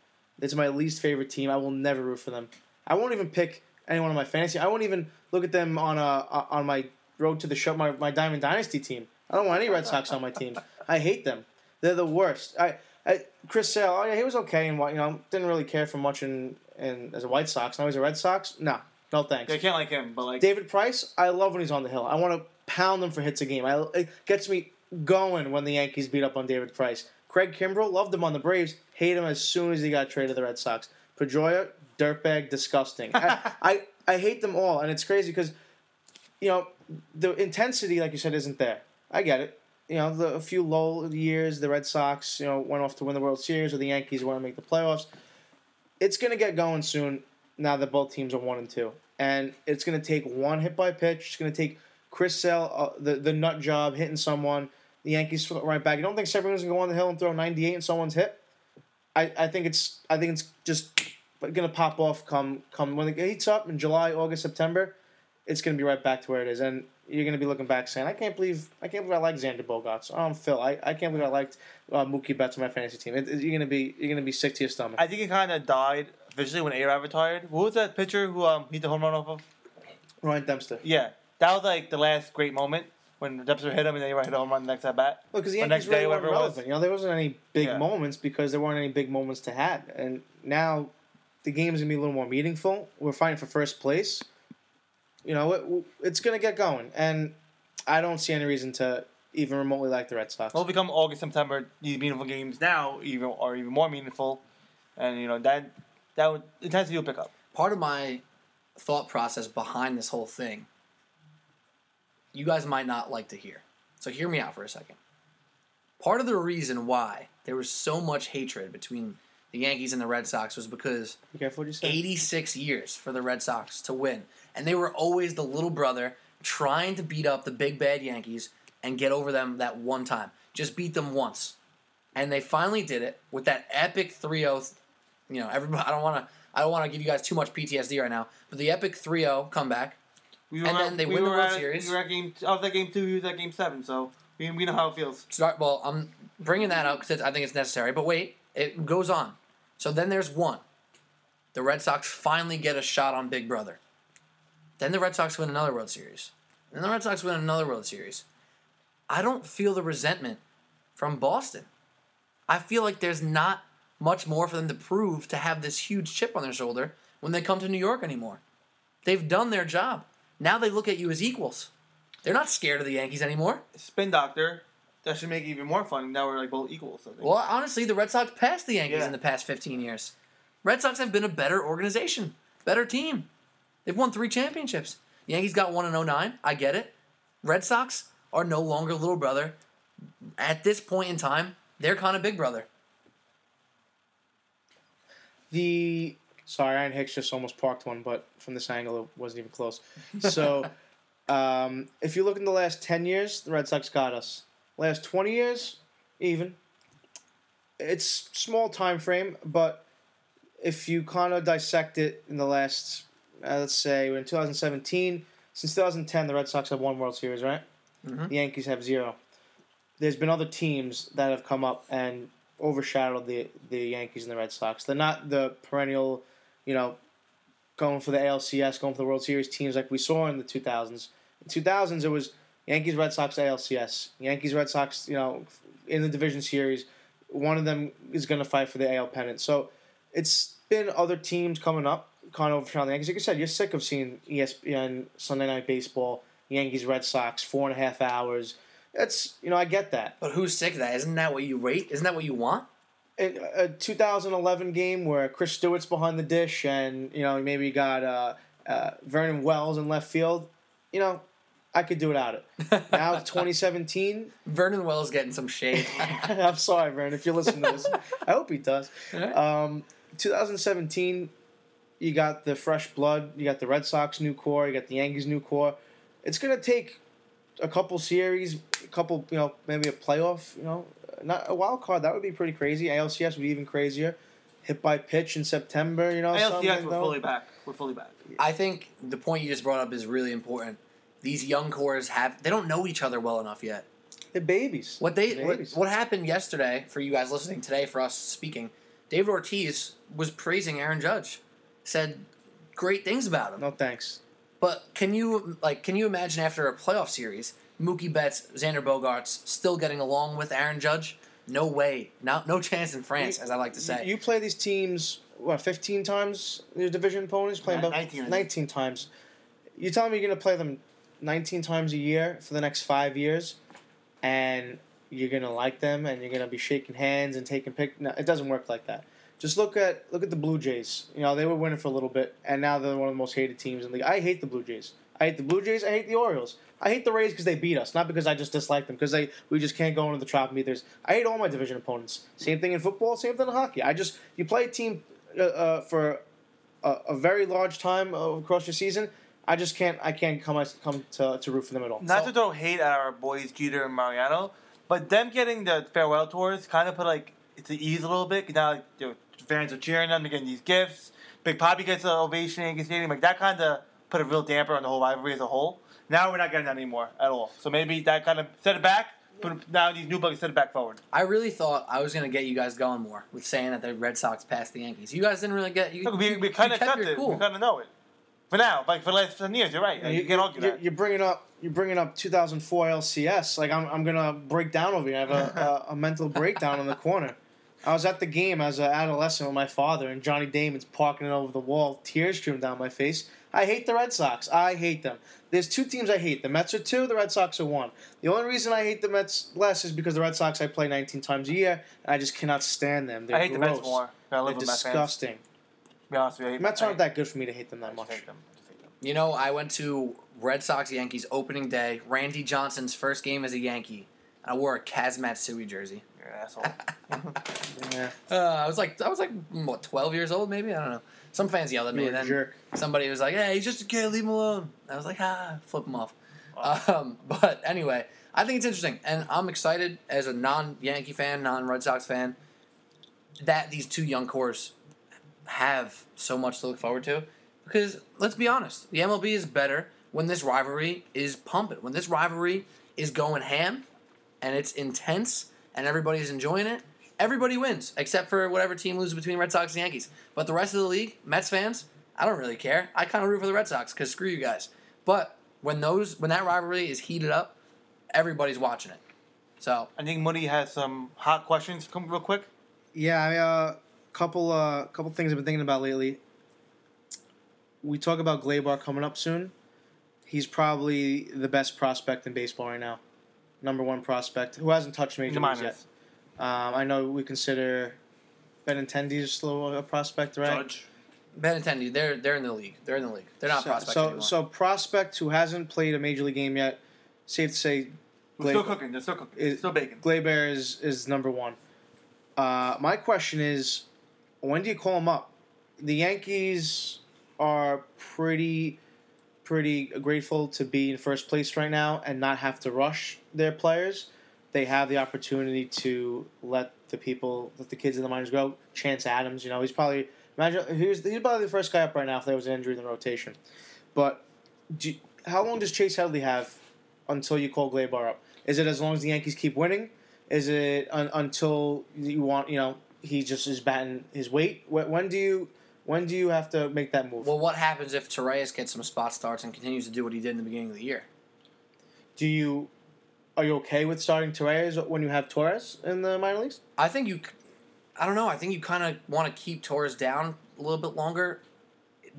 It's my least favorite team. I will never root for them. I won't even pick anyone on my fantasy. I won't even look at them on a on my road to the show. My, my Diamond Dynasty team. I don't want any Red Sox on my team. I hate them. They're the worst. I, I Chris Sale. Oh yeah, he was okay and you know didn't really care for much in, in as a White Sox. Now he's a Red Sox. No, no thanks.
I can't like him, but like
David Price, I love when he's on the hill. I want to pound him for hits a game. I, it gets me going when the Yankees beat up on David Price. Craig Kimbrel, loved him on the Braves. Hate him as soon as he got traded to the Red Sox. Pedroia, dirtbag, disgusting. I, I, I hate them all, and it's crazy because, you know, the intensity, like you said, isn't there. I get it. You know, the, a few low years, the Red Sox, you know, went off to win the World Series, or the Yankees want to make the playoffs. It's going to get going soon now that both teams are one and two, and it's going to take one hit by pitch. It's going to take Chris Sale uh, the the nut job hitting someone. The Yankees flip right back. You don't think Severino's going to go on the hill and throw 98 in someone's hit? I, I think it's I think it's just going to pop off come come when it heats up in July, August, September. It's going to be right back to where it is, and you're going to be looking back saying, "I can't believe I can't believe I like Xander Bogaerts. Oh, I'm Phil. I, I can't believe I liked uh, Mookie Betts on my fantasy team." It, it- you're going to be you're going to be sick to your stomach.
I think he kind of died officially when A Rod retired. Who was that pitcher who um hit the home run off of?
Ryan Dempster.
Yeah, that was like the last great moment when the Dempster hit him and then he hit a home run the next at bat.
Well, because the
Or next
Yankees really
day,
weren't
whatever it was.
relevant. You know, there wasn't any big
Yeah.
moments because there weren't any big moments to have. And now the game's gonna be a little more meaningful. We're fighting for first place. You know, it, it's gonna get going, and I don't see any reason to even remotely like the Red Sox.
Well, become August, September, these meaningful games now even are even more meaningful, and you know that that would intensity will pick up.
part of my thought process behind this whole thing you guys might not like to hear. So hear me out for a second. Part of the reason why there was so much hatred between the Yankees and the Red Sox was because
Be careful what you say.
86 years for the Red Sox to win. And they were always the little brother trying to beat up the big bad Yankees and get over them that one time. Just beat them once. And they finally did it with that epic 3-0 you know, everybody I don't want to I don't want to give you guys too much PTSD right now, but the epic 3-0 comeback.
We
And then they
we
win the
were
World
at,
Series.
We were at game. I was at game two. He was at game seven. So we, we know how it feels.
Start well, I'm bringing that up cuz I think it's necessary, but wait, it goes on. So then there's one. The Red Sox finally get a shot on Big Brother. Then the Red Sox win another World Series. Then the Red Sox win another World Series. I don't feel the resentment from Boston. I feel like there's not much more for them to prove to have this huge chip on their shoulder when they come to New York anymore. They've done their job. Now they look at you as equals. They're not scared of the Yankees anymore.
Spin doctor. That should make it even more fun. Now we're like both equals. I think.
Well, honestly, the Red Sox passed the Yankees
Yeah.
in the past 15 years. Red Sox have been a better organization, better team. They've won three championships. Yankees got one in 09. I get it. Red Sox are no longer little brother. At this point in time, they're kind of big brother.
The sorry, Ryan Hicks just almost parked one, but from this angle it wasn't even close. So, um, if you look in the last ten years, the Red Sox got us. Last twenty years, even. It's small time frame, but if you kind of dissect it in the last, uh, let's say, we're in 2017. Since 2010, the Red Sox have one World Series, right?
Mhm.
The Yankees have zero. There's been other teams that have come up and overshadowed the the Yankees and the Red Sox. They're not the perennial, you know, going for the ALCS, going for the World Series teams like we saw in the 2000s. In 2000s, it was Yankees, Red Sox, ALCS. Yankees, Red Sox, you know, in the division series, one of them is going to fight for the AL pennant. So it's been other teams coming up, kind of overshadowing the Yankees. Like I said, you're sick of seeing ESPN Sunday Night Baseball, Yankees, Red Sox, four and a half hours. That's you know I get that.
But who's sick of that? Isn't that what you rate? Isn't that what you want?
A, a 2011 game where Chris Stewart's behind the dish, and you know maybe you got uh, uh, Vernon Wells in left field. You know, I could do without it. Now, 2017.
Vernon Wells getting some shade.
I'm sorry, Vernon, if you're listening to this. I hope he does. Um, 2017, you got the fresh blood. You got the Red Sox new core. You got the Yankees new core. It's gonna take a couple series, a couple, you know, maybe a playoff. You know, not a wild card. That would be pretty crazy. ALCS would be even crazier. Hit by pitch in September. You know, something
ALCS, we're
that.
fully back. We're fully back.
I think the point you just brought up is really important. These young cores have they don't know each other well enough yet.
They're babies.
What they what, what happened yesterday for you guys listening today for us speaking, David Ortiz was praising Aaron Judge, said great things about him.
No thanks.
But can you like can you imagine after a playoff series, Mookie Betts, Xander Bogaerts still getting along with Aaron Judge? No way. No no chance in France, as I like to say.
You play these teams what 15 times your division opponents playing about
19,
19 times. You telling me you're gonna play them 19 times a year for the next five years, and you're gonna like them and you're gonna be shaking hands and taking pic? No, it doesn't work like that. Just look at look at the Blue Jays. You know they were winning for a little bit, and now they're one of the most hated teams in the league. I hate the Blue Jays. I hate the Blue Jays. I hate the Orioles. I hate the Rays because they beat us, not because I just dislike them. Because they we just can't go into the trop meters. I hate all my division opponents. Same thing in football. Same thing in hockey. I just you play a team uh, uh, for a, a very large time uh, across your season. I just can't. I can't come come to, to root for them at all.
Not
So-
to throw hate at our boys Jeter and Mariano, but them getting the farewell tours kind of put like it's the ease a little bit. Now like, you know, fans are cheering them, they're getting these gifts. Big Poppy gets an ovation in Stadium. Like that kind of put a real damper on the whole rivalry as a whole. Now we're not getting that anymore at all. So maybe that kind of set it back. But now these new bugs set it back forward.
I really thought I was gonna get you guys going more with saying that the Red Sox passed the Yankees. You guys didn't really get you.
Look, we, we kind of
kept
accept it.
cool.
We kind of know it. For now, like for the last ten years, you're right. You, can't argue
you're,
that.
you're bringing up you're bringing up 2004 LCS. Like I'm, I'm gonna break down over here. I have a, a, a mental breakdown in the corner. I was at the game as an adolescent with my father, and Johnny Damon's parking it over the wall. Tears streamed down my face. I hate the Red Sox. I hate them. There's two teams I hate. The Mets are two. The Red Sox are one. The only reason I hate the Mets less is because the Red Sox I play 19 times a year, and I just cannot stand them. They're
I hate the. Mets more. I live
They're
with Mets fans.
disgusting.
To be honest with you, I hate-
Mets
I
aren't that good for me to hate them that
just
much.
hate them. I hate them.
You know, I went to Red Sox Yankees opening day, Randy Johnson's first game as a Yankee. and I wore a Kaz Matsui jersey.
You're an asshole.
Yeah,
Uh, I was like, I was like, what, twelve years old, maybe? I don't know. Some fans yelled at me, and then
jerk.
somebody was like, "Hey, he's just a kid. Leave him alone." I was like, "Ah, flip him off." Um, but anyway, I think it's interesting, and I'm excited as a non-Yankee fan, non-Red Sox fan, that these two young cores have so much to look forward to. Because let's be honest, the MLB is better when this rivalry is pumping, when this rivalry is going ham, and it's intense, and everybody's enjoying it. Everybody wins except for whatever team loses between Red Sox and Yankees. But the rest of the league, Mets fans, I don't really care. I kind of root for the Red Sox because screw you guys. But when those when that rivalry is heated up, everybody's watching it. So
I think Moody has some hot questions. Come real quick.
Yeah, I, uh, couple uh, couple things I've been thinking about lately. We talk about Gleyber coming up soon. He's probably the best prospect in baseball right now. Number one prospect who hasn't touched
In
major leagues yet.
Minors.
Um, I know we consider Benintendi is still a prospect, right?
Judge.
Benintendi, they're they're in the league. They're in the league. They're not
so,
prospects
so,
anymore.
so prospect who hasn't played a major league game yet. Safe to say,
We're still cooking. They're still cooking.
Is-
still baking.
Gleyber is is number one. Uh, my question is, when do you call him up? The Yankees are pretty, pretty grateful to be in first place right now and not have to rush their players. They have the opportunity to let the people, let the kids in the minors go. Chance Adams, you know, he's probably imagine he was he's probably the first guy up right now if there was an injury in the rotation. But do, how long does Chase Headley have until you call Gleyber up? Is it as long as the Yankees keep winning? Is it un, until you want you know he just is batting his weight? When, when do you when do you have to make that move?
well, what happens if Torres gets some spot starts and continues to do what he did in the beginning of the year?
do you are you okay with starting Torres when you have Torres in the minor leagues?
I think you, I don't know. I think you kind of want to keep Torres down a little bit longer. It,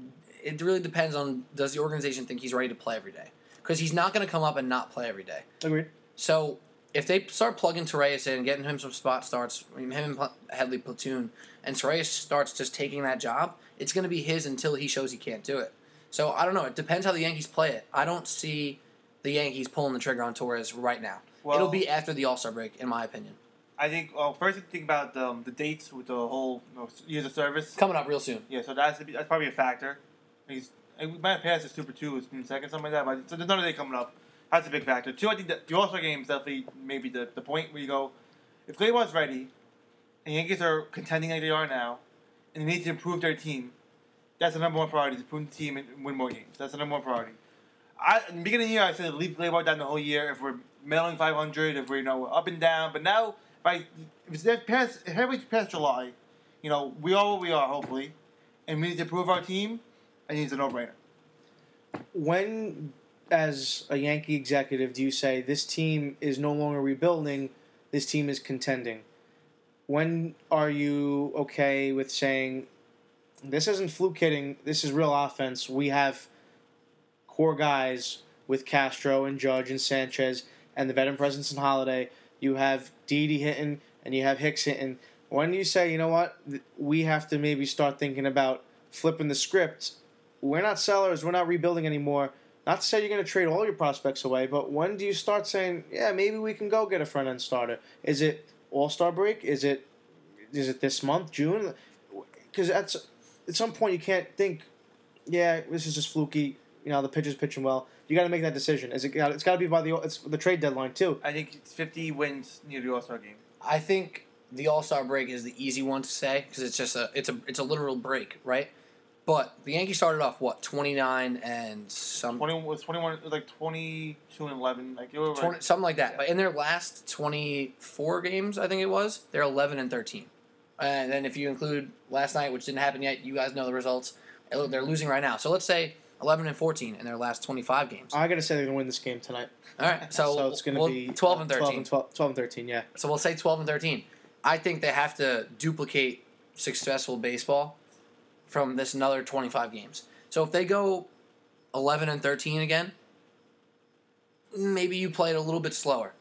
it really depends on does the organization think he's ready to play every day? Because he's not going to come up and not play every day.
Agreed.
So if they start plugging Torres in, getting him some spot starts, I mean, him and Headley platoon, and Torres starts just taking that job, it's going to be his until he shows he can't do it. So I don't know. It depends how the Yankees play it. I don't see the Yankees pulling the trigger on Torres right now.
Well-
It'll be after the All Star break, in my opinion.
I think. Well, first, you think about um, the dates with the whole you know, years of service.
Coming up real soon.
Yeah, so that's that's probably a factor. He's he might have passed his Super Two in second, something like that. But so there's another day coming up. That's a big factor. Two, I think that the All Star game is definitely maybe the, the point where you go, if Gleyber's ready, and Yankees are contending like they are now, and they need to improve their team, that's the number one priority to improve the team and win more games. That's the number one priority. I in the beginning of the year I said leave Gleyber down the whole year if we're mailing 500, if we're you know up and down. But now if I if it's past every past July, you know we are what we are hopefully, and we need to improve our team. I think a no brainer.
When, as a Yankee executive, do you say this team is no longer rebuilding, this team is contending? When are you okay with saying this isn't fluke hitting, this is real offense? We have core guys with Castro and Judge and Sanchez and the veteran presence in Holliday. You have Didi hitting and you have Hicks hitting. When you say, you know what, we have to maybe start thinking about flipping the script? We're not sellers, we're not rebuilding anymore. Not to say you're going to trade all your prospects away, but when do you start saying, yeah, maybe we can go get a front end starter? Is it All Star break? Is it is it this month, June? Because at some point you can't think, yeah, this is just fluky. You know, the pitcher's pitching well. You got to make that decision. Is it? It's got to be by the it's the trade deadline too.
I think it's 50 wins near the All Star game.
I think the All Star break is the easy one to say because it's just a it's a it's a literal break, right? But the Yankees started off what twenty nine and some
20 was 21 like 22 and 11 like it was
20, something like that.
Yeah.
But in their last twenty four games, I think it was, they're eleven and thirteen. And then if you include last night, which didn't happen yet, you guys know the results. They're losing right now. So let's say eleven and fourteen in their last twenty five games.
I got to say they're going to win this game tonight.
All right, so,
So it's going to
we'll-
be uh,
twelve and
12
thirteen.
and 12, 12 and 13, yeah.
So we'll say 12 and 13. I think they have to duplicate successful baseball from this another 25 games. So if they go 11 and 13 again, maybe you play it a little bit slower.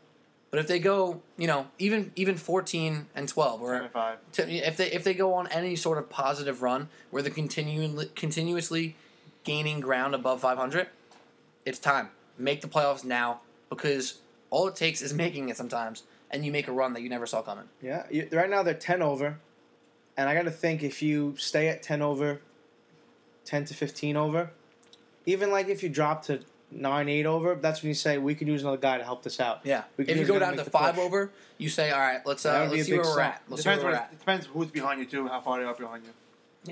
But if they go, you know, even even 14 and 12 or
25
to, if they if they go on any sort of positive run where they're continuing continuously gaining ground above 500, it's time. Make the playoffs now because all it takes is making it sometimes, and you make a run that you never saw coming.
Yeah, you, right now they're 10 over. And I got to think if you stay at 10 over, 10 to 15 over, even like if you drop to 9 8 over, that's when you say we could use another guy to help this out.
Yeah.
We
If you go down to five
push.
over, you say, all right, let's uh, let's
a
see where we're
step.
at. Let's see where
depends,
we're at.
it depends who's behind you too how far they are behind you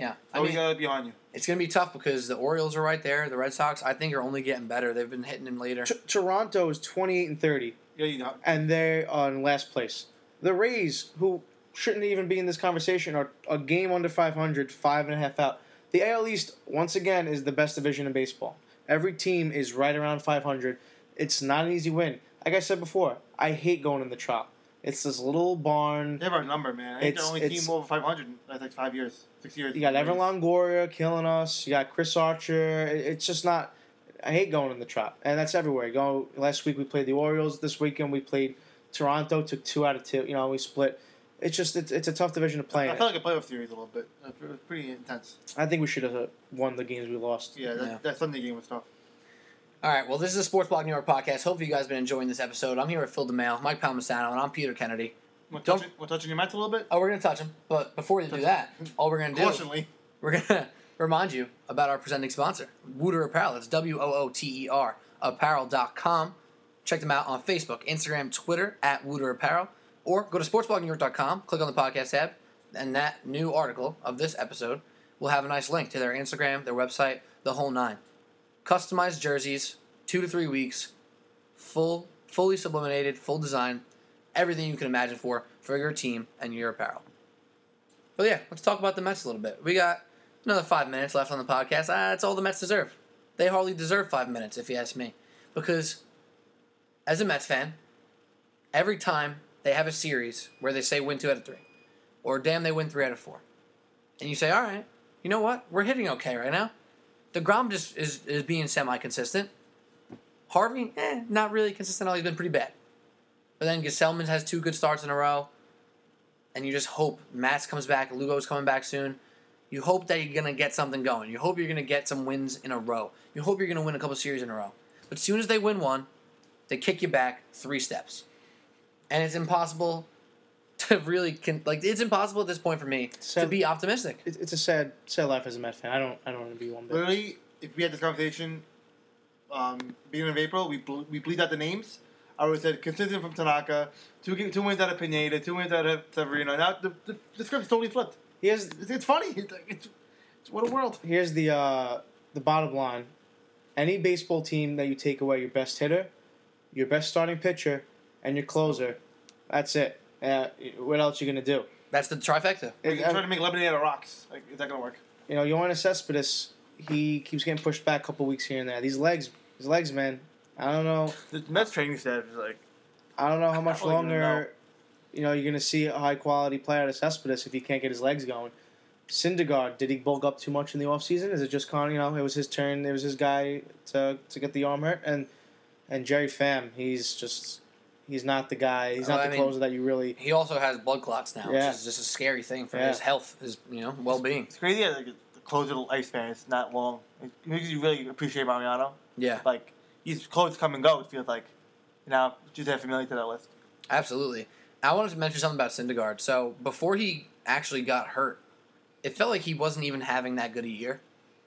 Yeah. I
I
mean,
mean, gotta be behind you
it's gonna be tough because the Orioles are right there. The Red Sox, I think, are only getting better. They've been hitting them later.
T- Toronto is 28 and 30,
yeah you know
and they're on last place. The Rays, who shouldn't even be in this conversation, are a game under 500, five and a half out. The AL East, once again, is the best division in baseball. Every team is right around 500. It's not an easy win. Like I said before, I hate going in the Trop. It's this little barn.
they have our number man I think
It's-
they're only
it's-
team over 500 I think five years
You got Evan Longoria killing us. You got Chris Archer. It's just not. I hate going in the trap, and that's everywhere. Go last week we played the Orioles. This weekend we played Toronto. Took two out of two. You know we split. It's just it's, it's a tough division to play
I
in.
felt like a playoff series a little bit uh, it was pretty intense
I think we should have uh, won the games we lost.
yeah that,
Yeah.
that Sunday game was tough
All right. Well, this is a Sports Blog New York podcast. Hopefully, you guys have been enjoying this episode. I'm here with Phil DeMail, Mike Palmisano, and I'm Peter Kennedy.
Touching, we're touching your Mets a little bit
Oh, we're gonna touch them, but before we do that, all we're gonna do we're gonna remind you about our presenting sponsor, Wooter Apparel. It's W O O T E R apparel.com. Check them out on Facebook, Instagram, Twitter at Wooter Apparel, or go to sportsblognewyork.com, click on the podcast tab, and that new article of this episode will have a nice link to their Instagram, their website, the whole nine. Customized jerseys, two to three weeks, full, fully sublimated, full design, everything you can imagine for for your team and your apparel. But yeah, let's talk about the Mets a little bit. We got another five minutes left on the podcast. Ah, that's all the Mets deserve. They hardly deserve five minutes, if you ask me. Because as a Mets fan, every time they have a series where they say win two out of three, or damn, they win three out of four, and you say, all right, you know what? We're hitting okay right now. deGrom just is, is being semi consistent. Harvey, eh, not really consistent. all. He's been pretty bad. But then Gsellman has two good starts in a row and you just hope Matz comes back, Lugo's coming back soon. You hope that you're gonna get something going. You hope you're gonna get some wins in a row. You hope you're gonna win a couple series in a row. But as soon as they win one, they kick you back three steps, and it's impossible to really con- like. It's impossible at this point for me
So-
to be optimistic.
It's a sad, sad life as a Met fan. I don't, I don't want to be one bit.
Literally, if we had this conversation, um, beginning of April, we ble- we bleed out the names. I would say consistent from Tanaka, two two wins out of Pineda, two wins out of Severino. Now the the, the script's totally flipped.
Here's,
It's, it's funny. It's, it's, it's what a world.
here's the, uh, the bottom line. Any baseball team that you take away your best hitter, your best starting pitcher, and your closer, that's it. Uh, what else you gonna do?
That's the trifecta.
Like,
It-
you're trying to make lemonade out of rocks. Like, is that gonna work?
you know, Yoenis Cespedes, he keeps getting pushed back a couple weeks here and there. These legs, his legs, man. I don't know.
The Mets training staff is like
I don't know how much
really don't know.
longer, you know, you're gonna see a high quality player out of Cespedes if he can't get his legs going. Syndergaard, did he bulk up too much in the offseason? Is it just kind of, you know, it was his turn, it was his guy to to get the arm hurt, and and Jerry Pham, he's just he's not the guy, he's
Well,
not
I
the
mean-
closer that you really.
He also has blood clots now,
Yeah.
which is just a scary thing for
Yeah.
his health, his you know well being.
it's crazy. Like the closer lifespan is not long. It makes you really appreciate Mariano.
Yeah,
Like he's clothes come and go. It feels like. You know, just add Familia to that list.
absolutely. I wanted to mention something about Syndergaard. So before he actually got hurt, it felt like he wasn't even having that good a year.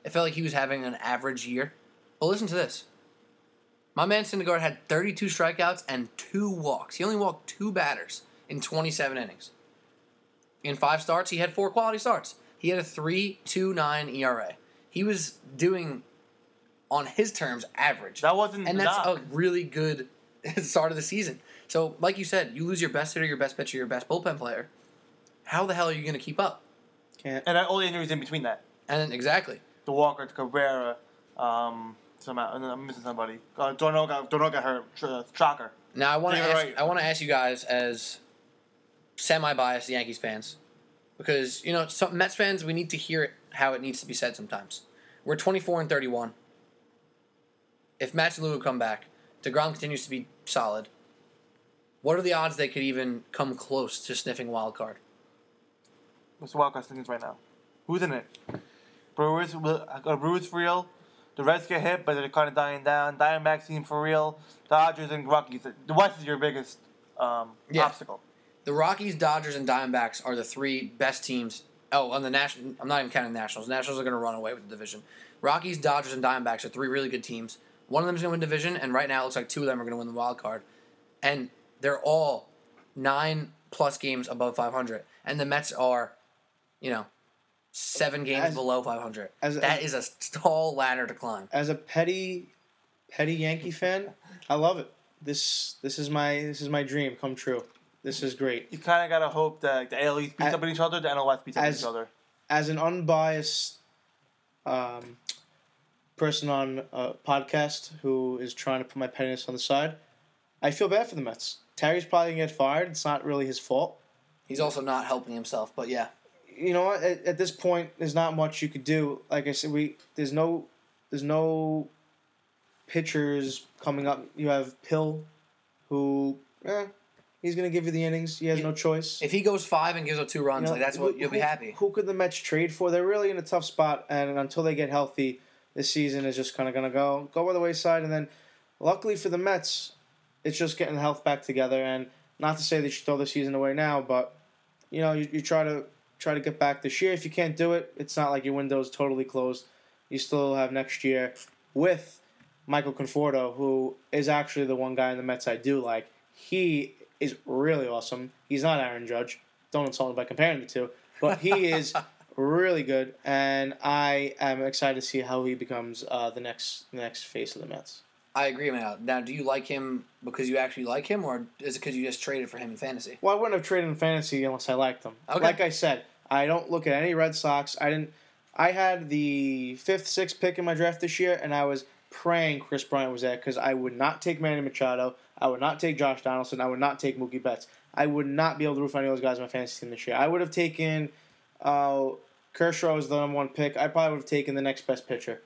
It felt like he was having an average year. But listen to this. My man Syndergaard had 32 strikeouts and two walks. He only walked two batters in 27 innings. In five starts, he had four quality starts. He had a 3.29 ERA. He was doing, on his terms, average.
That wasn't
and that's
knock.
a really good start of the season. So, like you said, you lose your best hitter, your best pitcher, your best bullpen player. How the hell are you going to keep up?
Can't.
and all the injuries in between that.
And then, exactly.
The Walker, Cabrera, um, somehow, and then I'm missing somebody. Uh, d'Arnaud got d'Arnaud got hurt. Uh, Shocker.
Now, I want to ask.
right.
I want to ask you guys as semi-biased Yankees fans, because you know, some Mets fans, we need to hear it how it needs to be said sometimes. We're 24 and 31. If and Lou come back, Degrom continues to be solid. What are the odds they could even come close to sniffing wild card?
What's the wild card standings right now? Who's in it? Brewers. will- Uh, Brewers for real. The Reds get hit, but they're kind of dying down. Diamondbacks seem for real. Dodgers and Rockies. The West is your biggest um,
Yeah.
obstacle.
The Rockies, Dodgers, and Diamondbacks are the three best teams. Oh, on the national, I'm not even counting Nationals. Nationals are going to run away with the division. Rockies, Dodgers, and Diamondbacks are three really good teams. One of them is going to win division, and right now it looks like two of them are going to win the wild card. And they're all nine plus games above 500, and the Mets are, you know, seven games
As-
below 500.
as-
that is a tall ladder to climb.
As a petty, petty Yankee fan, I love it. This this is my this is my dream come true. This is great.
You kind of gotta hope that the AL East beats
As-
up on each other, the NL West beats up on each other.
as an unbiased um, person on a podcast who is trying to put my pettiness on the side, I feel bad for the Mets. Terry's probably gonna get fired. It's not really his fault.
He's also not helping himself, but yeah.
You know what? At, at this point, there's not much you could do. Like I said, we there's no there's no pitchers coming up. You have Pill, who eh, he's gonna give you the innings. He has no choice.
If he goes five and gives up two runs,
You know,
like that's
who-
what you'll be happy.
Who could the Mets trade for? They're really in a tough spot, and until they get healthy, this season is just kind of going to go go by the wayside. And then, luckily for the Mets, it's just getting health back together. And not to say that you throw the season away now, but you know, you, you try to try to get back this year. If you can't do it, it's not like your window is totally closed. You still have next year with Michael Conforto, who is actually the one guy in the Mets I do like. He is really awesome. He's not Aaron Judge. Don't insult him by comparing the two, but he is really good, and I am excited to see how he becomes uh, the next the next face of the Mets.
I agree, man. Now, do you like him because you actually like him, or is it because you just traded for him in fantasy?
Well, I wouldn't have traded in fantasy unless I liked them.
Okay.
Like I said, I don't look at any Red Sox. I didn't. I had the fifth, sixth pick in my draft this year, and I was praying Kris Bryant was there because I would not take Manny Machado. I would not take Josh Donaldson. I would not take Mookie Betts. I would not be able to root for any of those guys in my fantasy team this year. I would have taken uh, Kershaw as the number one pick. I probably would have taken the next best pitcher.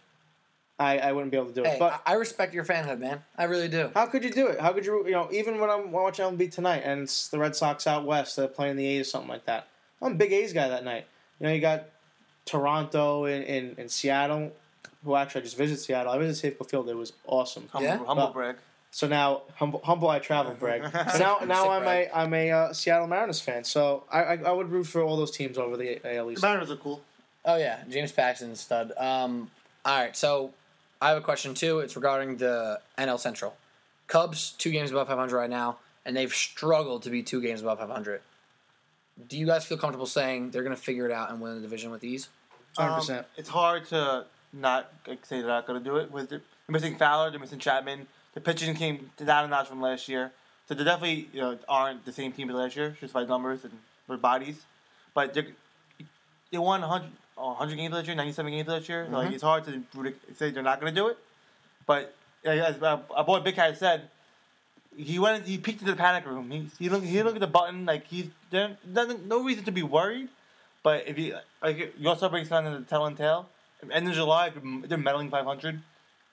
I, I wouldn't be able to do it.
Hey,
but
I I respect your fanhood, man. I really do.
how could you do it? How could you, you know, even when I'm watching MLB tonight and it's the Red Sox out west, they're playing the A's or something like that. I'm a big A's guy that night. You know, you got Toronto and, and, and Seattle, who actually I just visited Seattle. I visited Safeco Field. It was awesome.
Humble,
Yeah?
humble
Well,
brag.
So now humble, humble I travel, Greg. So now now I'm
brag.
a I'm a uh, Seattle Mariners fan. So I, I I would root for all those teams over the AL
The
East.
Mariners are cool.
Oh yeah, James Paxton's stud. Um, all right, so I have a question too. It's regarding the NL Central. Cubs two games above 500 right now, and they've struggled to be two games above 500. Do you guys feel comfortable saying they're going to figure it out and win the division with ease?
Hundred
Um, it's hard to not like, say they're not going to do it. With the, they're missing Fowler, they're missing Chapman. The pitching came down a notch from last year, so they definitely you know aren't the same team as last year, just by numbers and their bodies. But they they won 100, oh, 100 games last year, 97 games last year. Like mm-hmm. it's hard to say they're not going to do it. But as our boy Big Cat said, he went he peeked into the panic room. He he looked he looked at the button like he's there. No reason to be worried. But if you like, you also breaks down into the tell and tale. End of July, they're meddling 500.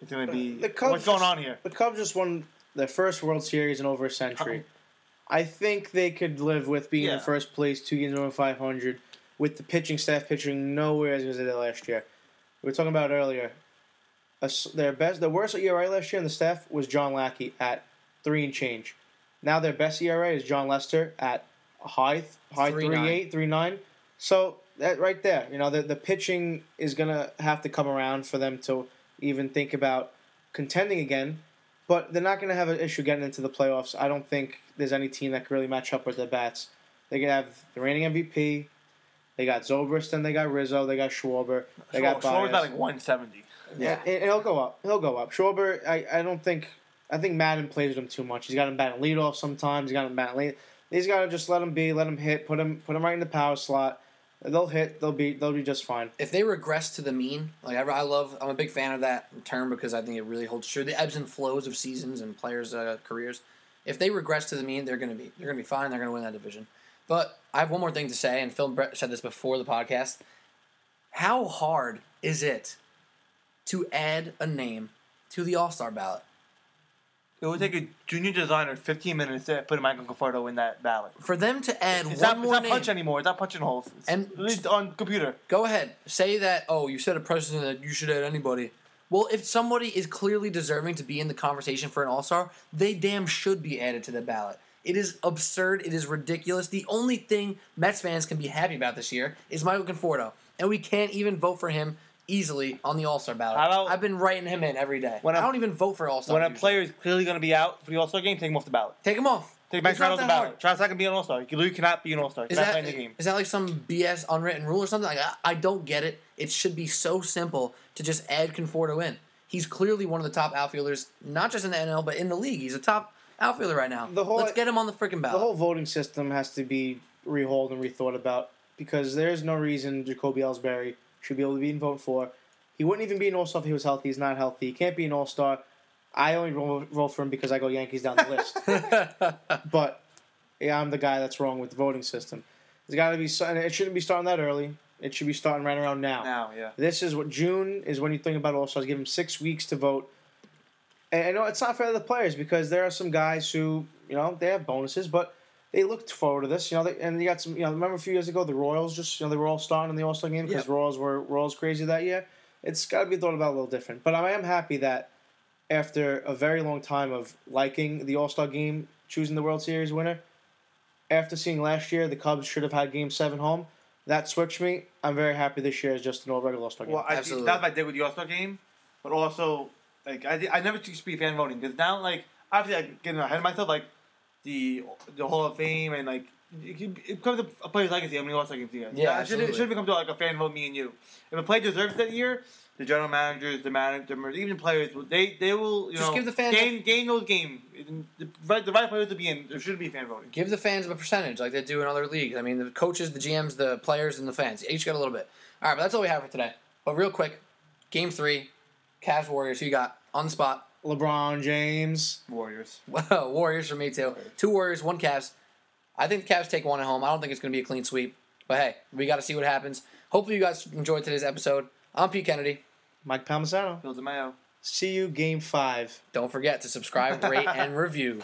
It's gonna be
The Cubs
what's going
just-
on here.
The Cubs just won their first World Series in over a century. I think they could live with being
Yeah.
in first place, two games over 500, with the pitching staff pitching nowhere as good as they did last year. We were talking about earlier. A s their best, the worst ERA last year in the staff was John Lackey at three and change. Now their best ERA is Jon Lester at a high high
Three
three
nine.
eight three nine. So that right there, you know, the the pitching is gonna have to come around for them to even think about contending again. But they're not going to have an issue getting into the playoffs. I don't think there's any team that can really match up with their bats. They could have the reigning MVP. They got Zobrist and they got Rizzo. They got Schwarber. They got
Schwarber's
Baez.
got like 170.
Yeah.
And, and he'll go up. He'll go up. Schwarber, I, I don't think. I think Maddon plays with him too much. He's got him batting leadoff sometimes. He's got him batting lead. He's got to just let him be, let him hit, put him, put him right in the power slot. They'll hit. They'll be, they'll be just fine.
If they regress to the mean, like I, I love, I'm a big fan of that term because I think it really holds true. The ebbs and flows of seasons and players' uh, careers. If they regress to the mean, they're gonna be they're gonna be fine. They're gonna win that division. But I have one more thing to say, and Phil Brett said this before the podcast. How hard is it to add a name to the All Star ballot?
It would take a junior designer 15 minutes to put Michael Conforto in that ballot.
For them to add
It's
one
not, it's
more
not
name,
punch anymore. It's not punching holes. It's
And-
at least on computer.
go ahead. Say that. Oh, you said a precedent that you should add anybody. Well, if somebody is clearly deserving to be in the conversation for an All Star, they damn should be added to the ballot. It is absurd. It is ridiculous. The only thing Mets fans can be happy about this year is Michael Conforto, and we can't even vote for him easily on the All Star ballot.
How about-
I've been writing him in every day.
When
I
a-
don't even vote for All Star.
When a player is clearly going to be out for the All Star game, take him off the ballot.
take him off.
Take Max
It's
Trout off the
that
ballot.
hard.
Trout's not going to be an All Star. You cannot be an All Star.
Is
Cannot
that,
the game.
is that like some BS unwritten rule or something? Like I, I don't get it. It should be so simple to just add Conforto in. He's clearly one of the top outfielders, not just in the NL, but in the league. He's a top outfielder right now.
The whole-
Let's get him on the freaking ballot.
The whole voting system has to be rehauled and rethought about because there's no reason Jacoby Ellsbury should be able to be in vote for. He wouldn't even be an All Star if he was healthy. He's not healthy. He can't be an All Star. I only roll, vote for him because I go Yankees down the list. but yeah, I'm the guy that's wrong with the voting system. There's got to be and it shouldn't be starting that early. It should be starting right around now.
Now, yeah.
This is what June is when you think about All Stars. Give them six weeks to vote. And I know it's not fair to the players because there are some guys who you know they have bonuses, but they looked forward to this. You know, they, and you got some. You know, remember a few years ago the Royals just you know they were all starting in the All Star game because
Yep.
Royals were Royals crazy that year. It's got to be thought about a little different. But I am happy that after a very long time of liking the All Star game, choosing the World Series winner, after seeing last year the Cubs should have had Game Seven home. That switched me. I'm very happy this year is just an all regular All Star game.
Well, I think
Absolutely.
that's what I did with the All Star game, but also like I, did- I never used to be fan voting because now like obviously I'm getting ahead of myself like the the Hall of Fame and like it, can- it becomes a, player's legacy. How many All Star games he has?
Yeah,
it should, it should become to like a fan vote, me and you. If a player deserves that year, the general managers, the manager, even players, they they will you
Just
know
give the fans-
gain gain those games. The right, the right players to be in. There should be fan voting.
Give the fans a percentage like they do in other leagues. I mean, the coaches, the GMs, the players, and the fans each got a little bit. All right, but that's all we have for today. But real quick, Game Three, Cavs Warriors. Who you got on the spot?
LeBron James.
Warriors.
Well, Warriors for me too. Two Warriors, one Cavs. I think the Cavs take one at home. I don't think it's going to be a clean sweep. But hey, we got to see what happens. Hopefully, you guys enjoyed today's episode. I'm Pete Kennedy.
Mike Palmisano.
Phil DeMayo.
See you game five.
Don't forget to subscribe, rate, and review.